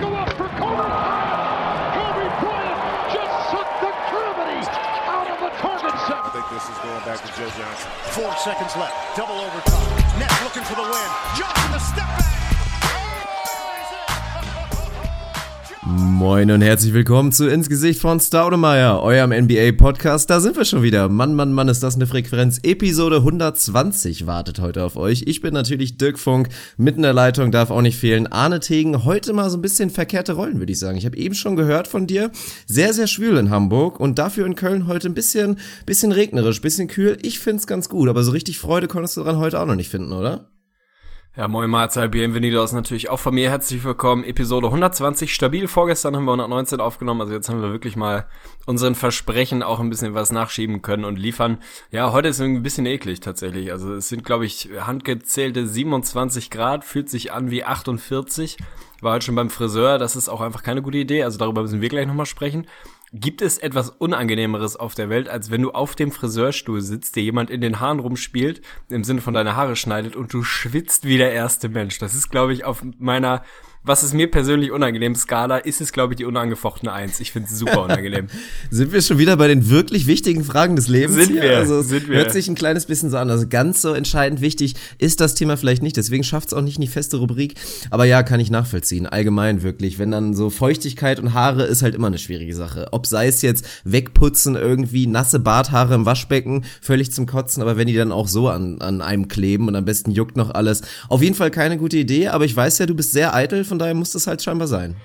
go up for Kobe Bryant. Kobe Bryant just sucked the gravity out of the target set. I think this is going back to Joe Johnson. Four seconds left. Double overtime. Nets looking for the win. Johnson the step back. Moin und herzlich willkommen zu Ins Gesicht von Staudemeyer, eurem NBA-Podcast. Da sind wir schon wieder. Mann, Mann, Mann, ist das eine Frequenz. Episode 120 wartet heute auf euch. Ich bin natürlich Dirk Funk, mitten in der Leitung, darf auch nicht fehlen. Arne Tegen, heute mal so ein bisschen verkehrte Rollen, würde ich sagen. Ich habe eben schon gehört von dir. Sehr, sehr schwül in Hamburg und dafür in Köln heute ein bisschen, bisschen regnerisch, bisschen kühl. Ich find's ganz gut, aber so richtig Freude konntest du dran heute auch noch nicht finden, oder? Ja, moin Mahlzeit, bienvenidos natürlich auch von mir. Herzlich willkommen. Episode 120 stabil. Vorgestern haben wir 119 aufgenommen, also jetzt haben wir wirklich mal unseren Versprechen auch ein bisschen was nachschieben können und liefern. Ja, heute ist ein bisschen eklig tatsächlich. Also es sind, glaube ich, handgezählte 27 Grad, fühlt sich an wie 48. War halt schon beim Friseur, das ist auch einfach keine gute Idee. Also darüber müssen wir gleich nochmal sprechen. Gibt es etwas Unangenehmeres auf der Welt, als wenn du auf dem Friseurstuhl sitzt, dir jemand in den Haaren rumspielt, im Sinne von deine Haare schneidet und du schwitzt wie der erste Mensch? Das ist, glaube ich, auf meiner was ist mir persönlich unangenehm, Skala, ist es, glaube ich, die unangefochtene Eins. Ich finde es super unangenehm. sind wir schon wieder bei den wirklich wichtigen Fragen des Lebens? Sind wir, also, sind wir. Hört sich ein kleines bisschen so an. Also ganz so entscheidend wichtig ist das Thema vielleicht nicht. Deswegen schafft es auch nicht in die feste Rubrik. Aber ja, kann ich nachvollziehen. Allgemein wirklich. Wenn dann so Feuchtigkeit und Haare ist halt immer eine schwierige Sache. Ob sei es jetzt wegputzen, irgendwie nasse Barthaare im Waschbecken, völlig zum Kotzen. Aber wenn die dann auch so an, an einem kleben und am besten juckt noch alles. Auf jeden Fall keine gute Idee. Aber ich weiß ja, du bist sehr eitel. Von daher muss das halt scheinbar sein.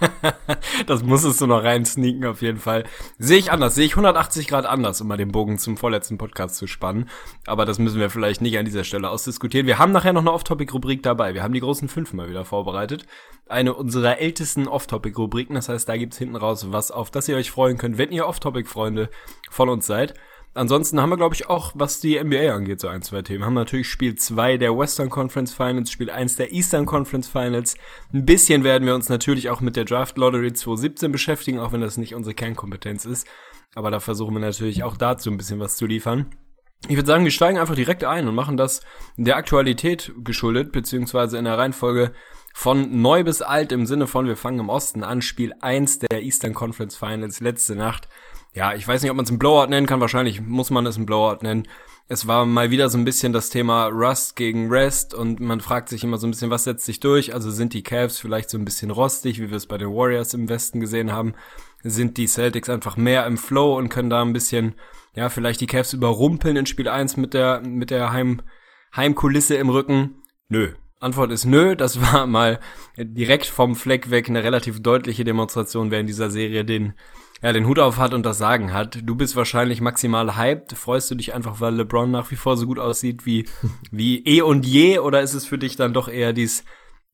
das muss es so noch rein sneaken auf jeden Fall. Sehe ich anders, sehe ich 180 Grad anders, um mal den Bogen zum vorletzten Podcast zu spannen. Aber das müssen wir vielleicht nicht an dieser Stelle ausdiskutieren. Wir haben nachher noch eine Off-Topic-Rubrik dabei. Wir haben die großen fünf mal wieder vorbereitet. Eine unserer ältesten Off-Topic-Rubriken. Das heißt, da gibt's hinten raus was, auf das ihr euch freuen könnt, wenn ihr Off-Topic-Freunde von uns seid. Ansonsten haben wir, glaube ich, auch, was die NBA angeht, so ein, zwei Themen. Haben natürlich Spiel 2 der Western Conference Finals, Spiel 1 der Eastern Conference Finals. Ein bisschen werden wir uns natürlich auch mit der Draft Lottery 2017 beschäftigen, auch wenn das nicht unsere Kernkompetenz ist. Aber da versuchen wir natürlich auch dazu ein bisschen was zu liefern. Ich würde sagen, wir steigen einfach direkt ein und machen das der Aktualität geschuldet, beziehungsweise in der Reihenfolge von neu bis alt im Sinne von wir fangen im Osten an. Spiel 1 der Eastern Conference Finals letzte Nacht ja, ich weiß nicht, ob man es ein Blowout nennen kann. Wahrscheinlich muss man es ein Blowout nennen. Es war mal wieder so ein bisschen das Thema Rust gegen Rest und man fragt sich immer so ein bisschen, was setzt sich durch? Also sind die Cavs vielleicht so ein bisschen rostig, wie wir es bei den Warriors im Westen gesehen haben? Sind die Celtics einfach mehr im Flow und können da ein bisschen, ja, vielleicht die Cavs überrumpeln in Spiel 1 mit der, mit der Heim, Heimkulisse im Rücken? Nö. Antwort ist nö. Das war mal direkt vom Fleck weg eine relativ deutliche Demonstration, wer in dieser Serie den ja, den Hut auf hat und das Sagen hat. Du bist wahrscheinlich maximal hyped. Freust du dich einfach, weil LeBron nach wie vor so gut aussieht wie, wie eh und je? Oder ist es für dich dann doch eher dies,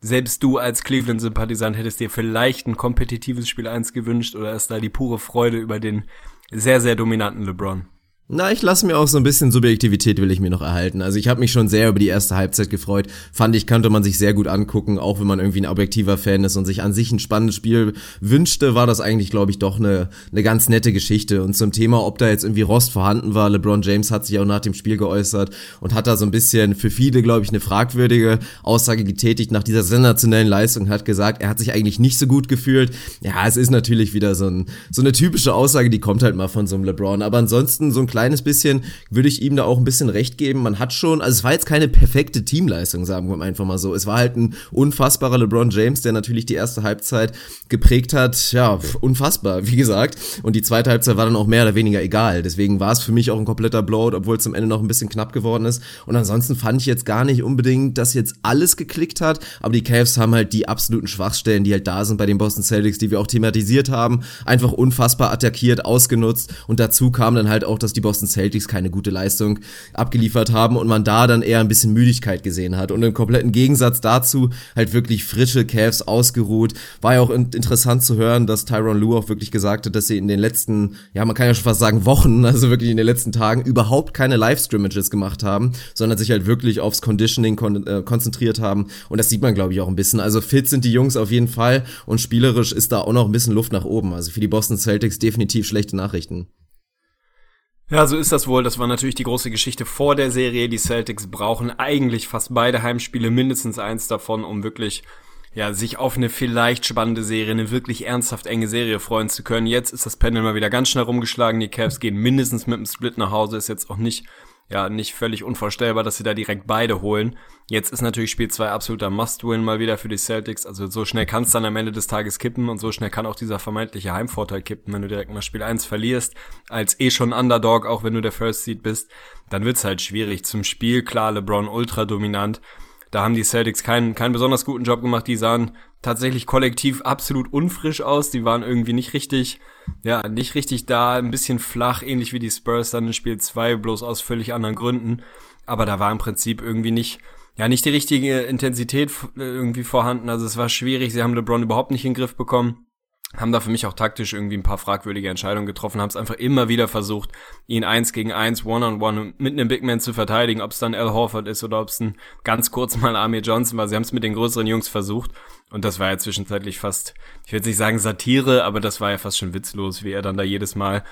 selbst du als Cleveland-Sympathisant hättest dir vielleicht ein kompetitives Spiel 1 gewünscht oder ist da die pure Freude über den sehr, sehr dominanten LeBron? Na, ich lasse mir auch so ein bisschen Subjektivität will ich mir noch erhalten. Also ich habe mich schon sehr über die erste Halbzeit gefreut. Fand ich, konnte man sich sehr gut angucken, auch wenn man irgendwie ein objektiver Fan ist und sich an sich ein spannendes Spiel wünschte, war das eigentlich, glaube ich, doch eine, eine ganz nette Geschichte. Und zum Thema, ob da jetzt irgendwie Rost vorhanden war, LeBron James hat sich auch nach dem Spiel geäußert und hat da so ein bisschen für viele, glaube ich, eine fragwürdige Aussage getätigt nach dieser sensationellen Leistung, hat gesagt, er hat sich eigentlich nicht so gut gefühlt. Ja, es ist natürlich wieder so, ein, so eine typische Aussage, die kommt halt mal von so einem LeBron. Aber ansonsten so ein kleines bisschen würde ich ihm da auch ein bisschen recht geben. Man hat schon, also es war jetzt keine perfekte Teamleistung, sagen wir einfach mal so. Es war halt ein unfassbarer LeBron James, der natürlich die erste Halbzeit geprägt hat. Ja, unfassbar, wie gesagt. Und die zweite Halbzeit war dann auch mehr oder weniger egal. Deswegen war es für mich auch ein kompletter Blowout, obwohl es am Ende noch ein bisschen knapp geworden ist. Und ansonsten fand ich jetzt gar nicht unbedingt, dass jetzt alles geklickt hat. Aber die Cavs haben halt die absoluten Schwachstellen, die halt da sind bei den Boston Celtics, die wir auch thematisiert haben, einfach unfassbar attackiert, ausgenutzt. Und dazu kam dann halt auch, dass die Boston Celtics keine gute Leistung abgeliefert haben und man da dann eher ein bisschen Müdigkeit gesehen hat. Und im kompletten Gegensatz dazu halt wirklich frische Cavs ausgeruht. War ja auch interessant zu hören, dass Tyron Lue auch wirklich gesagt hat, dass sie in den letzten, ja, man kann ja schon fast sagen Wochen, also wirklich in den letzten Tagen überhaupt keine Live-Scrimmages gemacht haben, sondern sich halt wirklich aufs Conditioning kon äh, konzentriert haben. Und das sieht man, glaube ich, auch ein bisschen. Also fit sind die Jungs auf jeden Fall und spielerisch ist da auch noch ein bisschen Luft nach oben. Also für die Boston Celtics definitiv schlechte Nachrichten. Ja, so ist das wohl. Das war natürlich die große Geschichte vor der Serie. Die Celtics brauchen eigentlich fast beide Heimspiele, mindestens eins davon, um wirklich ja, sich auf eine vielleicht spannende Serie, eine wirklich ernsthaft enge Serie freuen zu können. Jetzt ist das Pendel mal wieder ganz schnell rumgeschlagen. Die Cavs gehen mindestens mit einem Split nach Hause. Ist jetzt auch nicht, ja, nicht völlig unvorstellbar, dass sie da direkt beide holen. Jetzt ist natürlich Spiel 2 absoluter Must-Win mal wieder für die Celtics. Also so schnell kann es dann am Ende des Tages kippen und so schnell kann auch dieser vermeintliche Heimvorteil kippen, wenn du direkt mal Spiel 1 verlierst, als eh schon Underdog, auch wenn du der First Seed bist, dann wird's halt schwierig. Zum Spiel, klar, LeBron ultra dominant da haben die Celtics keinen, keinen besonders guten Job gemacht. Die sahen tatsächlich kollektiv absolut unfrisch aus. Die waren irgendwie nicht richtig, ja, nicht richtig da, ein bisschen flach, ähnlich wie die Spurs dann in Spiel 2, bloß aus völlig anderen Gründen. Aber da war im Prinzip irgendwie nicht, ja, nicht die richtige Intensität irgendwie vorhanden. Also es war schwierig. Sie haben LeBron überhaupt nicht in den Griff bekommen haben da für mich auch taktisch irgendwie ein paar fragwürdige Entscheidungen getroffen, haben es einfach immer wieder versucht, ihn eins gegen eins, one-on-one mit einem Big Man zu verteidigen, ob es dann Al Horford ist oder ob es ein ganz kurz mal Amir Johnson war. Sie haben es mit den größeren Jungs versucht und das war ja zwischenzeitlich fast, ich würde nicht sagen Satire, aber das war ja fast schon witzlos, wie er dann da jedes Mal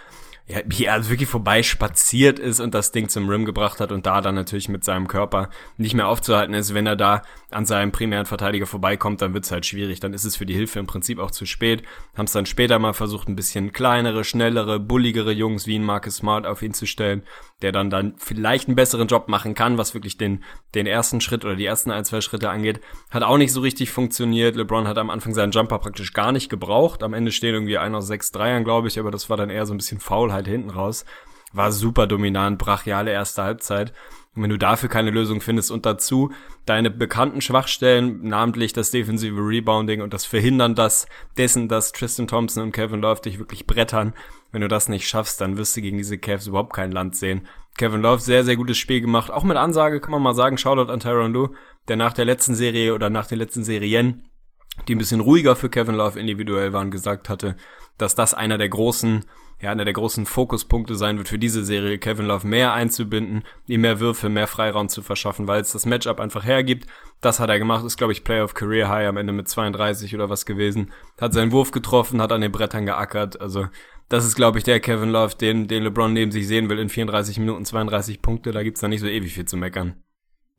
ja, wie er wirklich vorbei spaziert ist und das Ding zum Rim gebracht hat und da dann natürlich mit seinem Körper nicht mehr aufzuhalten ist. Wenn er da an seinem primären Verteidiger vorbeikommt, dann wird's halt schwierig. Dann ist es für die Hilfe im Prinzip auch zu spät. Haben es dann später mal versucht, ein bisschen kleinere, schnellere, bulligere Jungs wie ein Marcus Smart auf ihn zu stellen, der dann dann vielleicht einen besseren Job machen kann, was wirklich den, den ersten Schritt oder die ersten ein, zwei Schritte angeht. Hat auch nicht so richtig funktioniert. LeBron hat am Anfang seinen Jumper praktisch gar nicht gebraucht. Am Ende stehen irgendwie einer aus sechs Dreiern, glaube ich, aber das war dann eher so ein bisschen faul halt hinten raus. War super dominant, brachiale erste Halbzeit. Und wenn du dafür keine Lösung findest und dazu deine bekannten Schwachstellen, namentlich das defensive Rebounding und das Verhindern das, dessen, dass Tristan Thompson und Kevin Love dich wirklich brettern, wenn du das nicht schaffst, dann wirst du gegen diese Cavs überhaupt kein Land sehen. Kevin Love, sehr, sehr gutes Spiel gemacht. Auch mit Ansage kann man mal sagen, Shoutout an Tyron Lue, der nach der letzten Serie oder nach den letzten Serien, die ein bisschen ruhiger für Kevin Love individuell waren, gesagt hatte, dass das einer der großen ja, einer der großen Fokuspunkte sein wird für diese Serie, Kevin Love mehr einzubinden, ihm mehr Würfe, mehr Freiraum zu verschaffen, weil es das Matchup einfach hergibt. Das hat er gemacht, ist, glaube ich, Player of Career High am Ende mit 32 oder was gewesen. Hat seinen Wurf getroffen, hat an den Brettern geackert. Also, das ist, glaube ich, der Kevin Love, den, den LeBron neben sich sehen will in 34 Minuten 32 Punkte. Da gibt's da nicht so ewig viel zu meckern.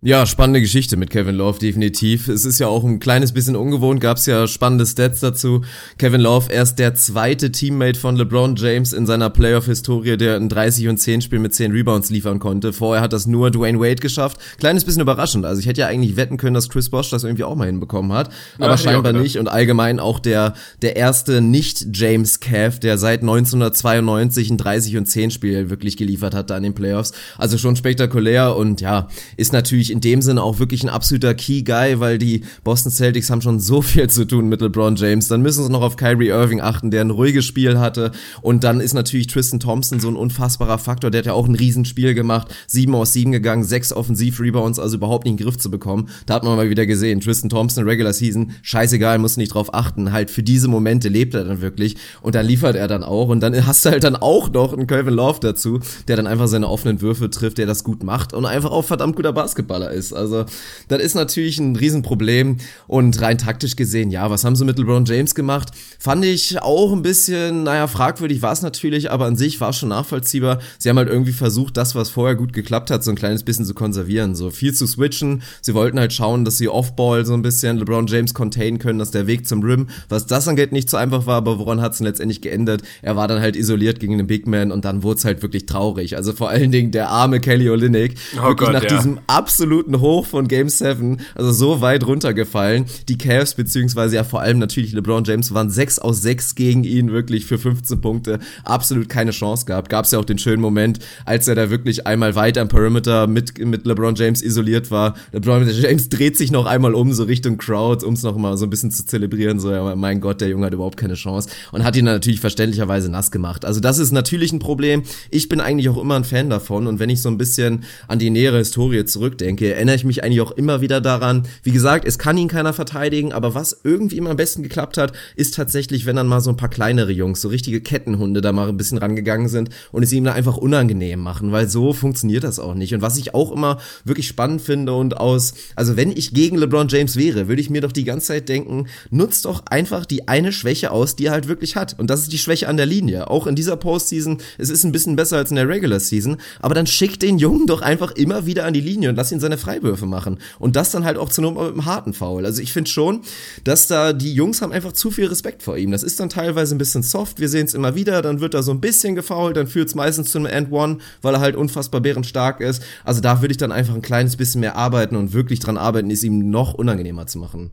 Ja, spannende Geschichte mit Kevin Love, definitiv. Es ist ja auch ein kleines bisschen ungewohnt, gab's ja spannende Stats dazu. Kevin Love erst der zweite Teammate von LeBron James in seiner Playoff-Historie, der ein 30 und 10 Spiel mit 10 Rebounds liefern konnte. Vorher hat das nur Dwayne Wade geschafft. Kleines bisschen überraschend. Also ich hätte ja eigentlich wetten können, dass Chris Bosch das irgendwie auch mal hinbekommen hat. Aber ja, scheinbar nicht. Und allgemein auch der, der erste Nicht-James Cav, der seit 1992 ein 30 und 10 Spiel wirklich geliefert hatte an den Playoffs. Also schon spektakulär und ja, ist natürlich in dem Sinne auch wirklich ein absoluter Key-Guy, weil die Boston Celtics haben schon so viel zu tun mit LeBron James. Dann müssen sie noch auf Kyrie Irving achten, der ein ruhiges Spiel hatte. Und dann ist natürlich Tristan Thompson so ein unfassbarer Faktor. Der hat ja auch ein Riesenspiel gemacht. Sieben aus sieben gegangen, sechs Offensiv-Rebounds, also überhaupt nicht in den Griff zu bekommen. Da hat man mal wieder gesehen. Tristan Thompson, Regular Season, scheißegal, muss nicht drauf achten. Halt für diese Momente lebt er dann wirklich. Und dann liefert er dann auch. Und dann hast du halt dann auch noch einen Kevin Love dazu, der dann einfach seine offenen Würfe trifft, der das gut macht und einfach auch verdammt guter Basketballer ist. Also das ist natürlich ein Riesenproblem und rein taktisch gesehen, ja, was haben sie mit LeBron James gemacht? Fand ich auch ein bisschen, naja, fragwürdig war es natürlich, aber an sich war es schon nachvollziehbar. Sie haben halt irgendwie versucht, das, was vorher gut geklappt hat, so ein kleines bisschen zu konservieren, so viel zu switchen. Sie wollten halt schauen, dass sie Offball so ein bisschen LeBron James contain können, dass der Weg zum Rim, was das angeht, nicht so einfach war, aber woran hat es letztendlich geändert? Er war dann halt isoliert gegen den Big Man und dann wurde es halt wirklich traurig. Also vor allen Dingen der arme Kelly Olynyk, oh wirklich Gott, nach ja. diesem absolut absoluten Hoch von Game 7, also so weit runtergefallen. Die Cavs, beziehungsweise ja vor allem natürlich LeBron James, waren 6 aus 6 gegen ihn, wirklich für 15 Punkte. Absolut keine Chance gehabt. Gab es ja auch den schönen Moment, als er da wirklich einmal weit am Perimeter mit, mit LeBron James isoliert war. LeBron James dreht sich noch einmal um, so Richtung Crowd, um es noch mal so ein bisschen zu zelebrieren. So, ja, mein Gott, der Junge hat überhaupt keine Chance. Und hat ihn natürlich verständlicherweise nass gemacht. Also das ist natürlich ein Problem. Ich bin eigentlich auch immer ein Fan davon. Und wenn ich so ein bisschen an die nähere Historie zurückdenke, denke, erinnere ich mich eigentlich auch immer wieder daran. Wie gesagt, es kann ihn keiner verteidigen, aber was irgendwie immer am besten geklappt hat, ist tatsächlich, wenn dann mal so ein paar kleinere Jungs, so richtige Kettenhunde da mal ein bisschen rangegangen sind und es ihm dann einfach unangenehm machen, weil so funktioniert das auch nicht. Und was ich auch immer wirklich spannend finde und aus, also wenn ich gegen LeBron James wäre, würde ich mir doch die ganze Zeit denken, nutzt doch einfach die eine Schwäche aus, die er halt wirklich hat. Und das ist die Schwäche an der Linie. Auch in dieser Postseason, es ist ein bisschen besser als in der Regular Season, aber dann schickt den Jungen doch einfach immer wieder an die Linie und lass ihn seine Freiwürfe machen. Und das dann halt auch zu nur mit einem harten Foul. Also ich finde schon, dass da die Jungs haben einfach zu viel Respekt vor ihm. Das ist dann teilweise ein bisschen soft. Wir sehen es immer wieder. Dann wird er so ein bisschen gefoult. Dann führt es meistens zu einem End-One, weil er halt unfassbar bärenstark ist. Also da würde ich dann einfach ein kleines bisschen mehr arbeiten und wirklich dran arbeiten, es ihm noch unangenehmer zu machen.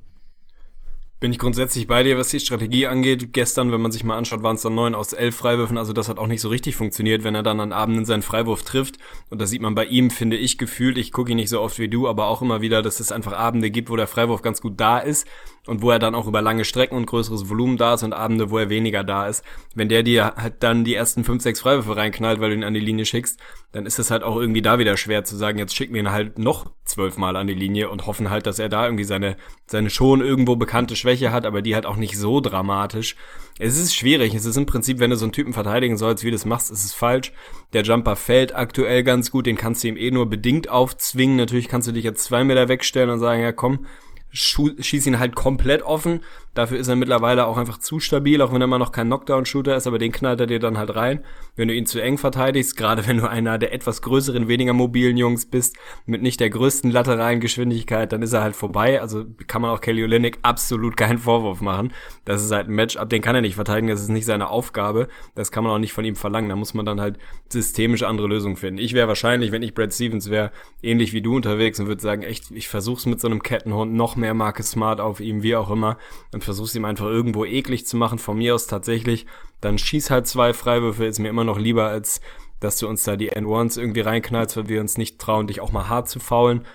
Bin ich grundsätzlich bei dir, was die Strategie angeht. Gestern, wenn man sich mal anschaut, waren es dann neun aus elf Freiwürfen. Also das hat auch nicht so richtig funktioniert, wenn er dann an Abenden seinen Freiwurf trifft. Und das sieht man bei ihm, finde ich, gefühlt. Ich gucke ihn nicht so oft wie du, aber auch immer wieder, dass es einfach Abende gibt, wo der Freiwurf ganz gut da ist und wo er dann auch über lange Strecken und größeres Volumen da ist und Abende, wo er weniger da ist. Wenn der dir halt dann die ersten fünf, sechs Freiwürfe reinknallt, weil du ihn an die Linie schickst, dann ist es halt auch irgendwie da wieder schwer zu sagen, jetzt schicken wir ihn halt noch zwölfmal an die Linie und hoffen halt, dass er da irgendwie seine, seine schon irgendwo bekannte Schwäche hat, aber die halt auch nicht so dramatisch. Es ist schwierig. Es ist im Prinzip, wenn du so einen Typen verteidigen sollst, wie du das machst, ist es falsch. Der Jumper fällt aktuell ganz gut, den kannst du ihm eh nur bedingt aufzwingen. Natürlich kannst du dich jetzt zwei Meter wegstellen und sagen, ja komm, schieß ihn halt komplett offen. Dafür ist er mittlerweile auch einfach zu stabil, auch wenn er immer noch kein Knockdown-Shooter ist, aber den knallt er dir dann halt rein. Wenn du ihn zu eng verteidigst, gerade wenn du einer der etwas größeren, weniger mobilen Jungs bist, mit nicht der größten lateralen Geschwindigkeit, dann ist er halt vorbei. Also kann man auch Kelly Olynyk absolut keinen Vorwurf machen. Das ist halt ein Matchup, den kann er nicht verteidigen, das ist nicht seine Aufgabe. Das kann man auch nicht von ihm verlangen. Da muss man dann halt systemisch andere Lösungen finden. Ich wäre wahrscheinlich, wenn ich Brad Stevens wäre, ähnlich wie du unterwegs und würde sagen, echt, ich versuch's mit so einem Kettenhund noch mehr Marcus Smart auf ihm, wie auch immer, und versuchst ihm einfach irgendwo eklig zu machen, von mir aus tatsächlich, dann schieß halt zwei Freiwürfe, ist mir immer noch lieber, als dass du uns da die N1s irgendwie reinknallst, weil wir uns nicht trauen, dich auch mal hart zu faulen.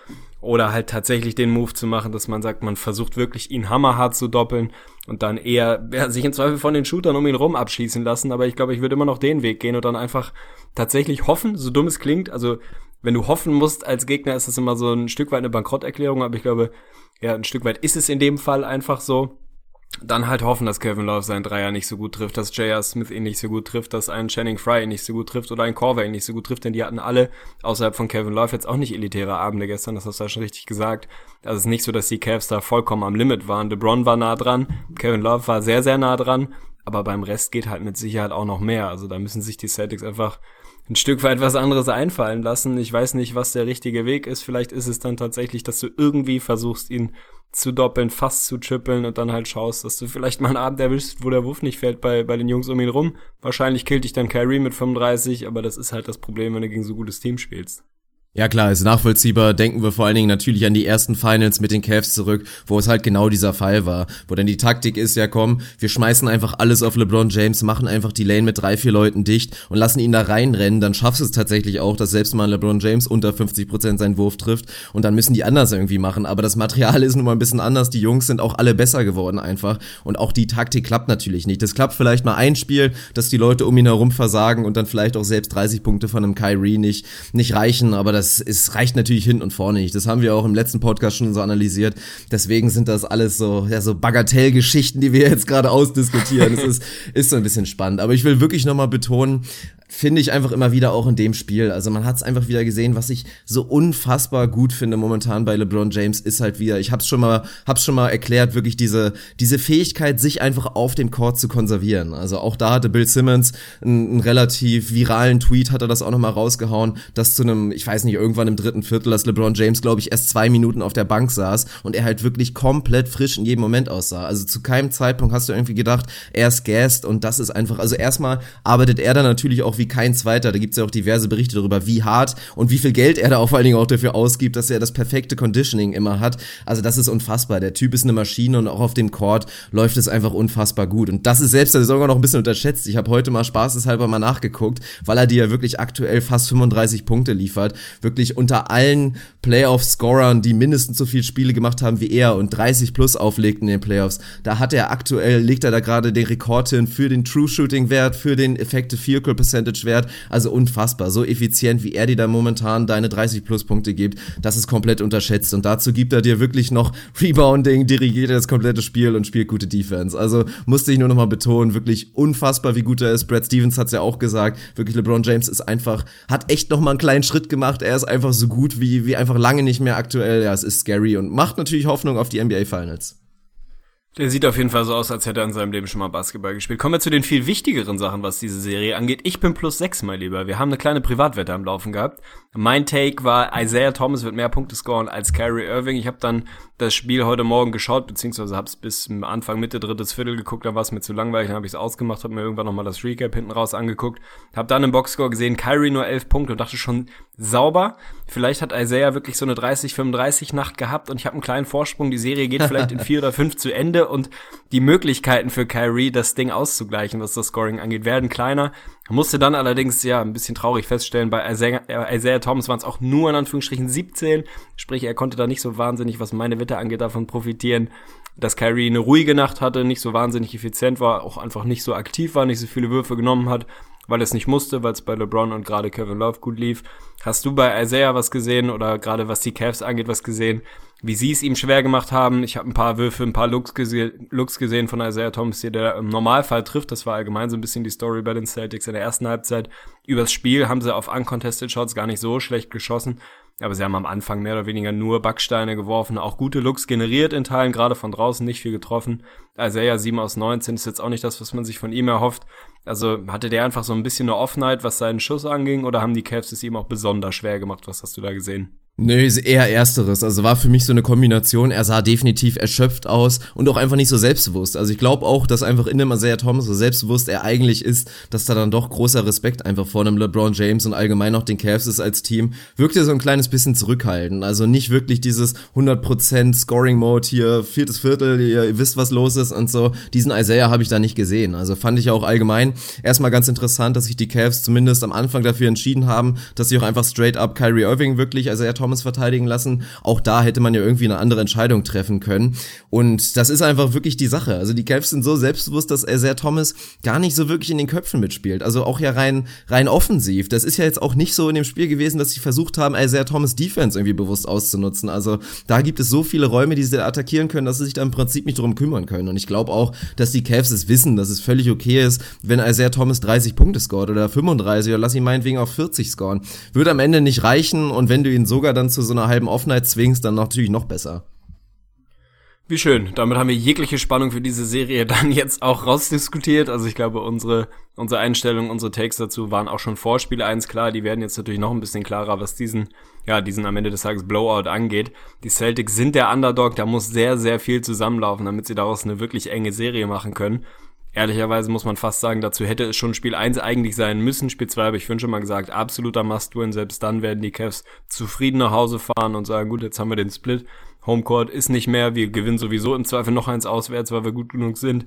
Oder halt tatsächlich den Move zu machen, dass man sagt, man versucht wirklich ihn hammerhart zu doppeln und dann eher ja, sich im Zweifel von den Shootern um ihn rum abschießen lassen. Aber ich glaube, ich würde immer noch den Weg gehen und dann einfach tatsächlich hoffen, so dumm es klingt. Also wenn du hoffen musst als Gegner, ist das immer so ein Stück weit eine Bankrotterklärung, aber ich glaube, ja, ein Stück weit ist es in dem Fall einfach so. Dann halt hoffen, dass Kevin Love seinen Dreier nicht so gut trifft, dass J.R. Smith ihn nicht so gut trifft, dass ein Channing Fry ihn nicht so gut trifft oder ein Corver ihn nicht so gut trifft, denn die hatten alle außerhalb von Kevin Love jetzt auch nicht elitäre Abende gestern, das hast du ja schon richtig gesagt. Also es ist nicht so, dass die Cavs da vollkommen am Limit waren. LeBron war nah dran, Kevin Love war sehr, sehr nah dran, aber beim Rest geht halt mit Sicherheit auch noch mehr. Also da müssen sich die Celtics einfach ein Stück weit was anderes einfallen lassen. Ich weiß nicht, was der richtige Weg ist. Vielleicht ist es dann tatsächlich, dass du irgendwie versuchst, ihn zu doppeln, fast zu trippeln und dann halt schaust, dass du vielleicht mal einen Abend erwischst, wo der Wurf nicht fällt bei, bei den Jungs um ihn rum. Wahrscheinlich killt dich dann Kyrie mit 35, aber das ist halt das Problem, wenn du gegen so gutes Team spielst. Ja klar, ist nachvollziehbar. Denken wir vor allen Dingen natürlich an die ersten Finals mit den Cavs zurück, wo es halt genau dieser Fall war. Wo dann die Taktik ist, ja komm, wir schmeißen einfach alles auf LeBron James, machen einfach die Lane mit drei, vier Leuten dicht und lassen ihn da reinrennen. Dann schaffst du es tatsächlich auch, dass selbst mal LeBron James unter 50 Prozent seinen Wurf trifft und dann müssen die anders irgendwie machen. Aber das Material ist nun mal ein bisschen anders. Die Jungs sind auch alle besser geworden einfach. Und auch die Taktik klappt natürlich nicht. Das klappt vielleicht mal ein Spiel, dass die Leute um ihn herum versagen und dann vielleicht auch selbst 30 Punkte von einem Kyrie nicht, nicht reichen. Aber das das ist, reicht natürlich hin und vorne nicht. Das haben wir auch im letzten Podcast schon so analysiert. Deswegen sind das alles so, ja, so Bagatellgeschichten, die wir jetzt gerade ausdiskutieren. Es ist, ist so ein bisschen spannend. Aber ich will wirklich nochmal betonen, finde ich einfach immer wieder auch in dem Spiel. Also man hat es einfach wieder gesehen, was ich so unfassbar gut finde momentan bei LeBron James ist halt wieder, ich hab's schon mal, hab's schon mal erklärt, wirklich diese, diese Fähigkeit, sich einfach auf dem Court zu konservieren. Also auch da hatte Bill Simmons einen, einen relativ viralen Tweet, hat er das auch nochmal rausgehauen, dass zu einem, ich weiß nicht, irgendwann im dritten Viertel, dass LeBron James, glaube ich, erst zwei Minuten auf der Bank saß und er halt wirklich komplett frisch in jedem Moment aussah. Also zu keinem Zeitpunkt hast du irgendwie gedacht, er ist gassed und das ist einfach, also erstmal arbeitet er dann natürlich auch wie kein zweiter. Da gibt's ja auch diverse Berichte darüber, wie hart und wie viel Geld er da auch vor allen Dingen auch dafür ausgibt, dass er das perfekte Conditioning immer hat. Also das ist unfassbar. Der Typ ist eine Maschine und auch auf dem Court läuft es einfach unfassbar gut. Und das ist selbst der Saison noch ein bisschen unterschätzt. Ich habe heute mal spaßeshalber mal nachgeguckt, weil er dir ja wirklich aktuell fast 35 Punkte liefert. Wirklich unter allen Playoff-Scorern, die mindestens so viele Spiele gemacht haben wie er und 30 plus auflegt in den Playoffs. Da hat er aktuell, legt er da gerade den Rekord hin für den True Shooting Wert, für den Effective Field Goal Percentage Average-Wert. Also unfassbar. So effizient, wie er dir da momentan deine 30 Pluspunkte gibt, das ist komplett unterschätzt. Und dazu gibt er dir wirklich noch Rebounding, dirigiert das komplette Spiel und spielt gute Defense. Also musste ich nur nochmal betonen, wirklich unfassbar, wie gut er ist. Brad Stevens hat es ja auch gesagt. Wirklich, LeBron James ist einfach, hat echt nochmal einen kleinen Schritt gemacht. Er ist einfach so gut wie, wie einfach lange nicht mehr aktuell. Ja, es ist scary und macht natürlich Hoffnung auf die NBA Finals. Der sieht auf jeden Fall so aus, als hätte er in seinem Leben schon mal Basketball gespielt. Kommen wir zu den viel wichtigeren Sachen, was diese Serie angeht. Ich bin plus sechs, mein Lieber. Wir haben eine kleine Privatwette am Laufen gehabt. Mein Take war, Isaiah Thomas wird mehr Punkte scoren als Kyrie Irving. Ich habe dann das Spiel heute Morgen geschaut, beziehungsweise habe es bis Anfang, Mitte, drittes Viertel geguckt. Dann war es mir zu langweilig, dann habe ich es ausgemacht, habe mir irgendwann nochmal das Recap hinten raus angeguckt. Habe dann im Boxscore gesehen, Kyrie nur elf Punkte und dachte schon, sauber. Vielleicht hat Isaiah wirklich so eine 30-35 Nacht gehabt und ich habe einen kleinen Vorsprung. Die Serie geht vielleicht in vier oder fünf zu Ende und die Möglichkeiten für Kyrie, das Ding auszugleichen, was das Scoring angeht, werden kleiner. Musste dann allerdings ja ein bisschen traurig feststellen, bei Isaiah, Isaiah Thomas waren es auch nur in Anführungsstrichen 17. Sprich, er konnte da nicht so wahnsinnig, was meine Wette angeht, davon profitieren, dass Kyrie eine ruhige Nacht hatte, nicht so wahnsinnig effizient war, auch einfach nicht so aktiv war, nicht so viele Würfe genommen hat weil es nicht musste, weil es bei LeBron und gerade Kevin Love gut lief. Hast du bei Isaiah was gesehen oder gerade was die Cavs angeht was gesehen, wie sie es ihm schwer gemacht haben? Ich habe ein paar Würfe, ein paar Looks, gese Looks gesehen von Isaiah Thomas, der im Normalfall trifft. Das war allgemein so ein bisschen die Story bei den Celtics in der ersten Halbzeit. Übers Spiel haben sie auf uncontested Shots gar nicht so schlecht geschossen. Aber sie haben am Anfang mehr oder weniger nur Backsteine geworfen, auch gute Looks generiert in Teilen, gerade von draußen nicht viel getroffen. Isaiah 7 aus 19 ist jetzt auch nicht das, was man sich von ihm erhofft. Also hatte der einfach so ein bisschen eine Offenheit, was seinen Schuss anging, oder haben die Cavs es ihm auch besonders schwer gemacht? Was hast du da gesehen? Nö, eher ersteres. Also war für mich so eine Kombination. Er sah definitiv erschöpft aus und auch einfach nicht so selbstbewusst. Also ich glaube auch, dass einfach in dem Isaiah Thomas so selbstbewusst er eigentlich ist, dass da dann doch großer Respekt einfach vor einem LeBron James und allgemein auch den Cavs ist als Team. Wirkte so ein kleines bisschen zurückhaltend. Also nicht wirklich dieses 100% Scoring Mode hier, viertes Viertel, ihr, ihr wisst, was los ist und so. Diesen Isaiah habe ich da nicht gesehen. Also fand ich auch allgemein erstmal ganz interessant, dass sich die Cavs zumindest am Anfang dafür entschieden haben, dass sie auch einfach straight up Kyrie Irving wirklich Isaiah Thomas Thomas verteidigen lassen. Auch da hätte man ja irgendwie eine andere Entscheidung treffen können. Und das ist einfach wirklich die Sache. Also die Cavs sind so selbstbewusst, dass Isaiah Thomas gar nicht so wirklich in den Köpfen mitspielt. Also auch ja rein, rein offensiv. Das ist ja jetzt auch nicht so in dem Spiel gewesen, dass sie versucht haben, Isaiah Thomas Defense irgendwie bewusst auszunutzen. Also da gibt es so viele Räume, die sie attackieren können, dass sie sich da im Prinzip nicht drum kümmern können. Und ich glaube auch, dass die Cavs es wissen, dass es völlig okay ist, wenn Isaiah Thomas 30 Punkte scoret oder 35 oder lass ihn meinetwegen auf 40 scoren. Würde am Ende nicht reichen und wenn du ihn sogar dann zu so einer halben Offenheit zwingst, dann natürlich noch besser. Wie schön. Damit haben wir jegliche Spannung für diese Serie dann jetzt auch rausdiskutiert. Also ich glaube, unsere, unsere Einstellung, unsere Takes dazu waren auch schon vor Spiel 1 klar. Die werden jetzt natürlich noch ein bisschen klarer, was diesen, ja, diesen am Ende des Tages Blowout angeht. Die Celtics sind der Underdog. Da muss sehr, sehr viel zusammenlaufen, damit sie daraus eine wirklich enge Serie machen können. Ehrlicherweise muss man fast sagen, dazu hätte es schon Spiel 1 eigentlich sein müssen. Spiel 2 habe ich vorhin schon mal gesagt, absoluter Must-Win. Selbst dann werden die Cavs zufrieden nach Hause fahren und sagen, gut, jetzt haben wir den Split. Homecourt ist nicht mehr, wir gewinnen sowieso im Zweifel noch eins auswärts, weil wir gut genug sind.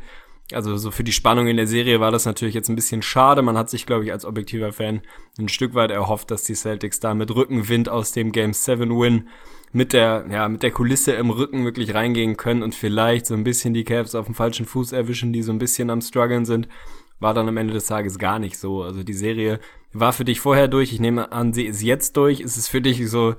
Also so für die Spannung in der Serie war das natürlich jetzt ein bisschen schade. Man hat sich, glaube ich, als objektiver Fan ein Stück weit erhofft, dass die Celtics da mit Rückenwind aus dem Game 7 Win mit der, ja, mit der Kulisse im Rücken wirklich reingehen können und vielleicht so ein bisschen die Cavs auf dem falschen Fuß erwischen, die so ein bisschen am struggeln sind, war dann am Ende des Tages gar nicht so. Also die Serie war für dich vorher durch. Ich nehme an, sie ist jetzt durch. Ist es für dich so,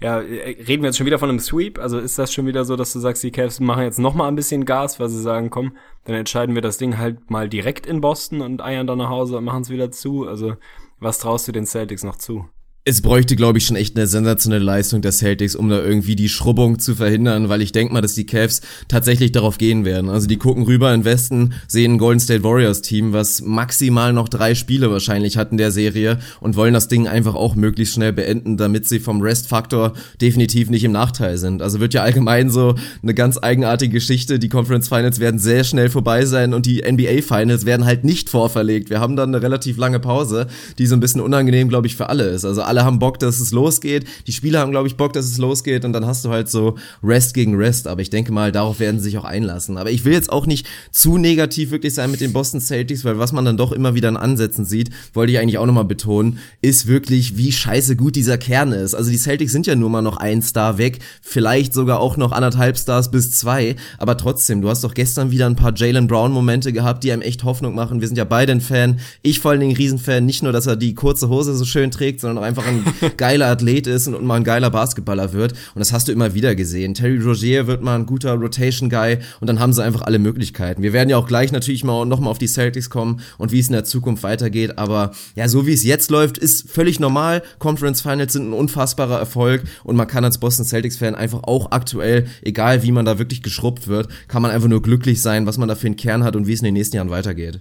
ja, reden wir jetzt schon wieder von einem Sweep? Also ist das schon wieder so, dass du sagst, die Cavs machen jetzt noch mal ein bisschen Gas, weil sie sagen, komm, dann entscheiden wir das Ding halt mal direkt in Boston und eiern dann nach Hause und machen es wieder zu. Also was traust du den Celtics noch zu? Es bräuchte, glaube ich, schon echt eine sensationelle Leistung der Celtics, um da irgendwie die Schrubbung zu verhindern, weil ich denke mal, dass die Cavs tatsächlich darauf gehen werden. Also die gucken rüber in Westen, sehen ein Golden State Warriors Team, was maximal noch drei Spiele wahrscheinlich hat in der Serie und wollen das Ding einfach auch möglichst schnell beenden, damit sie vom Rest-Faktor definitiv nicht im Nachteil sind. Also wird ja allgemein so eine ganz eigenartige Geschichte. Die Conference Finals werden sehr schnell vorbei sein und die NBA Finals werden halt nicht vorverlegt. Wir haben dann eine relativ lange Pause, die so ein bisschen unangenehm, glaube ich, für alle ist. Also alle haben Bock, dass es losgeht. Die Spieler haben, glaube ich, Bock, dass es losgeht. Und dann hast du halt so Rest gegen Rest. Aber ich denke mal, darauf werden sie sich auch einlassen. Aber ich will jetzt auch nicht zu negativ wirklich sein mit den Boston Celtics, weil was man dann doch immer wieder in Ansätzen sieht, wollte ich eigentlich auch nochmal betonen, ist wirklich, wie scheiße gut dieser Kern ist. Also die Celtics sind ja nur mal noch ein Star weg. Vielleicht sogar auch noch anderthalb Stars bis zwei. Aber trotzdem, du hast doch gestern wieder ein paar Jalen Brown Momente gehabt, die einem echt Hoffnung machen. Wir sind ja beide ein Fan. Ich vor allen Dingen Riesenfan. Nicht nur, dass er die kurze Hose so schön trägt, sondern auch einfach einfach ein geiler Athlet ist und, mal ein geiler Basketballer wird. Und das hast du immer wieder gesehen. Terry Rogier wird mal ein guter Rotation-Guy und dann haben sie einfach alle Möglichkeiten. Wir werden ja auch gleich natürlich mal nochmal auf die Celtics kommen und wie es in der Zukunft weitergeht. Aber ja, so wie es jetzt läuft, ist völlig normal. Conference Finals sind ein unfassbarer Erfolg und man kann als Boston Celtics-Fan einfach auch aktuell, egal wie man da wirklich geschrubbt wird, kann man einfach nur glücklich sein, was man da für einen Kern hat und wie es in den nächsten Jahren weitergeht.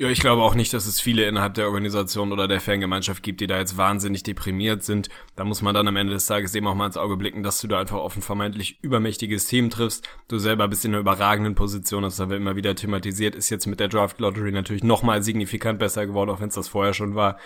Ja, ich glaube auch nicht, dass es viele innerhalb der Organisation oder der Fangemeinschaft gibt, die da jetzt wahnsinnig deprimiert sind. Da muss man dann am Ende des Tages eben auch mal ins Auge blicken, dass du da einfach auf ein vermeintlich übermächtiges Team triffst. Du selber bist in einer überragenden Position, das haben wir immer wieder thematisiert, ist jetzt mit der Draft Lottery natürlich nochmal signifikant besser geworden, auch wenn es das vorher schon war.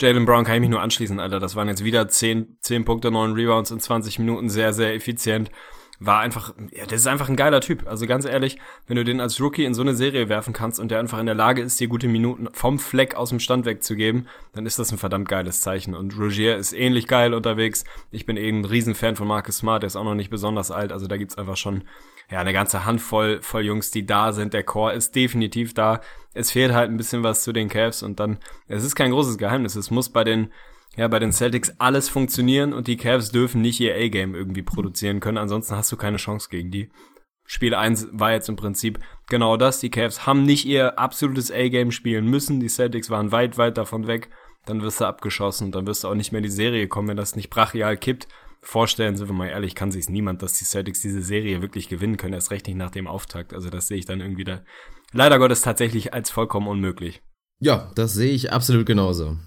Jalen Brown kann ich mich nur anschließen, Alter. Das waren jetzt wieder 10, 10 Punkte, 9 Rebounds in 20 Minuten, sehr, sehr effizient war einfach, ja, das ist einfach ein geiler Typ. Also ganz ehrlich, wenn du den als Rookie in so eine Serie werfen kannst und der einfach in der Lage ist, dir gute Minuten vom Fleck aus dem Stand wegzugeben, dann ist das ein verdammt geiles Zeichen. Und Rogier ist ähnlich geil unterwegs. Ich bin eben ein Riesenfan von Marcus Smart, der ist auch noch nicht besonders alt. Also da gibt's einfach schon, ja, eine ganze Handvoll voll Jungs, die da sind. Der Core ist definitiv da. Es fehlt halt ein bisschen was zu den Cavs und dann, es ist kein großes Geheimnis. Es muss bei den ja, bei den Celtics alles funktionieren und die Cavs dürfen nicht ihr A-Game irgendwie produzieren können, ansonsten hast du keine Chance gegen die. Spiel 1 war jetzt im Prinzip genau das. Die Cavs haben nicht ihr absolutes A-Game spielen müssen. Die Celtics waren weit, weit davon weg. Dann wirst du abgeschossen und dann wirst du auch nicht mehr in die Serie kommen, wenn das nicht brachial kippt. Vorstellen, sind wir mal ehrlich, kann sich niemand, dass die Celtics diese Serie wirklich gewinnen können, erst recht nicht nach dem Auftakt. Also das sehe ich dann irgendwie da leider Gottes tatsächlich als vollkommen unmöglich. Ja, das sehe ich absolut genauso.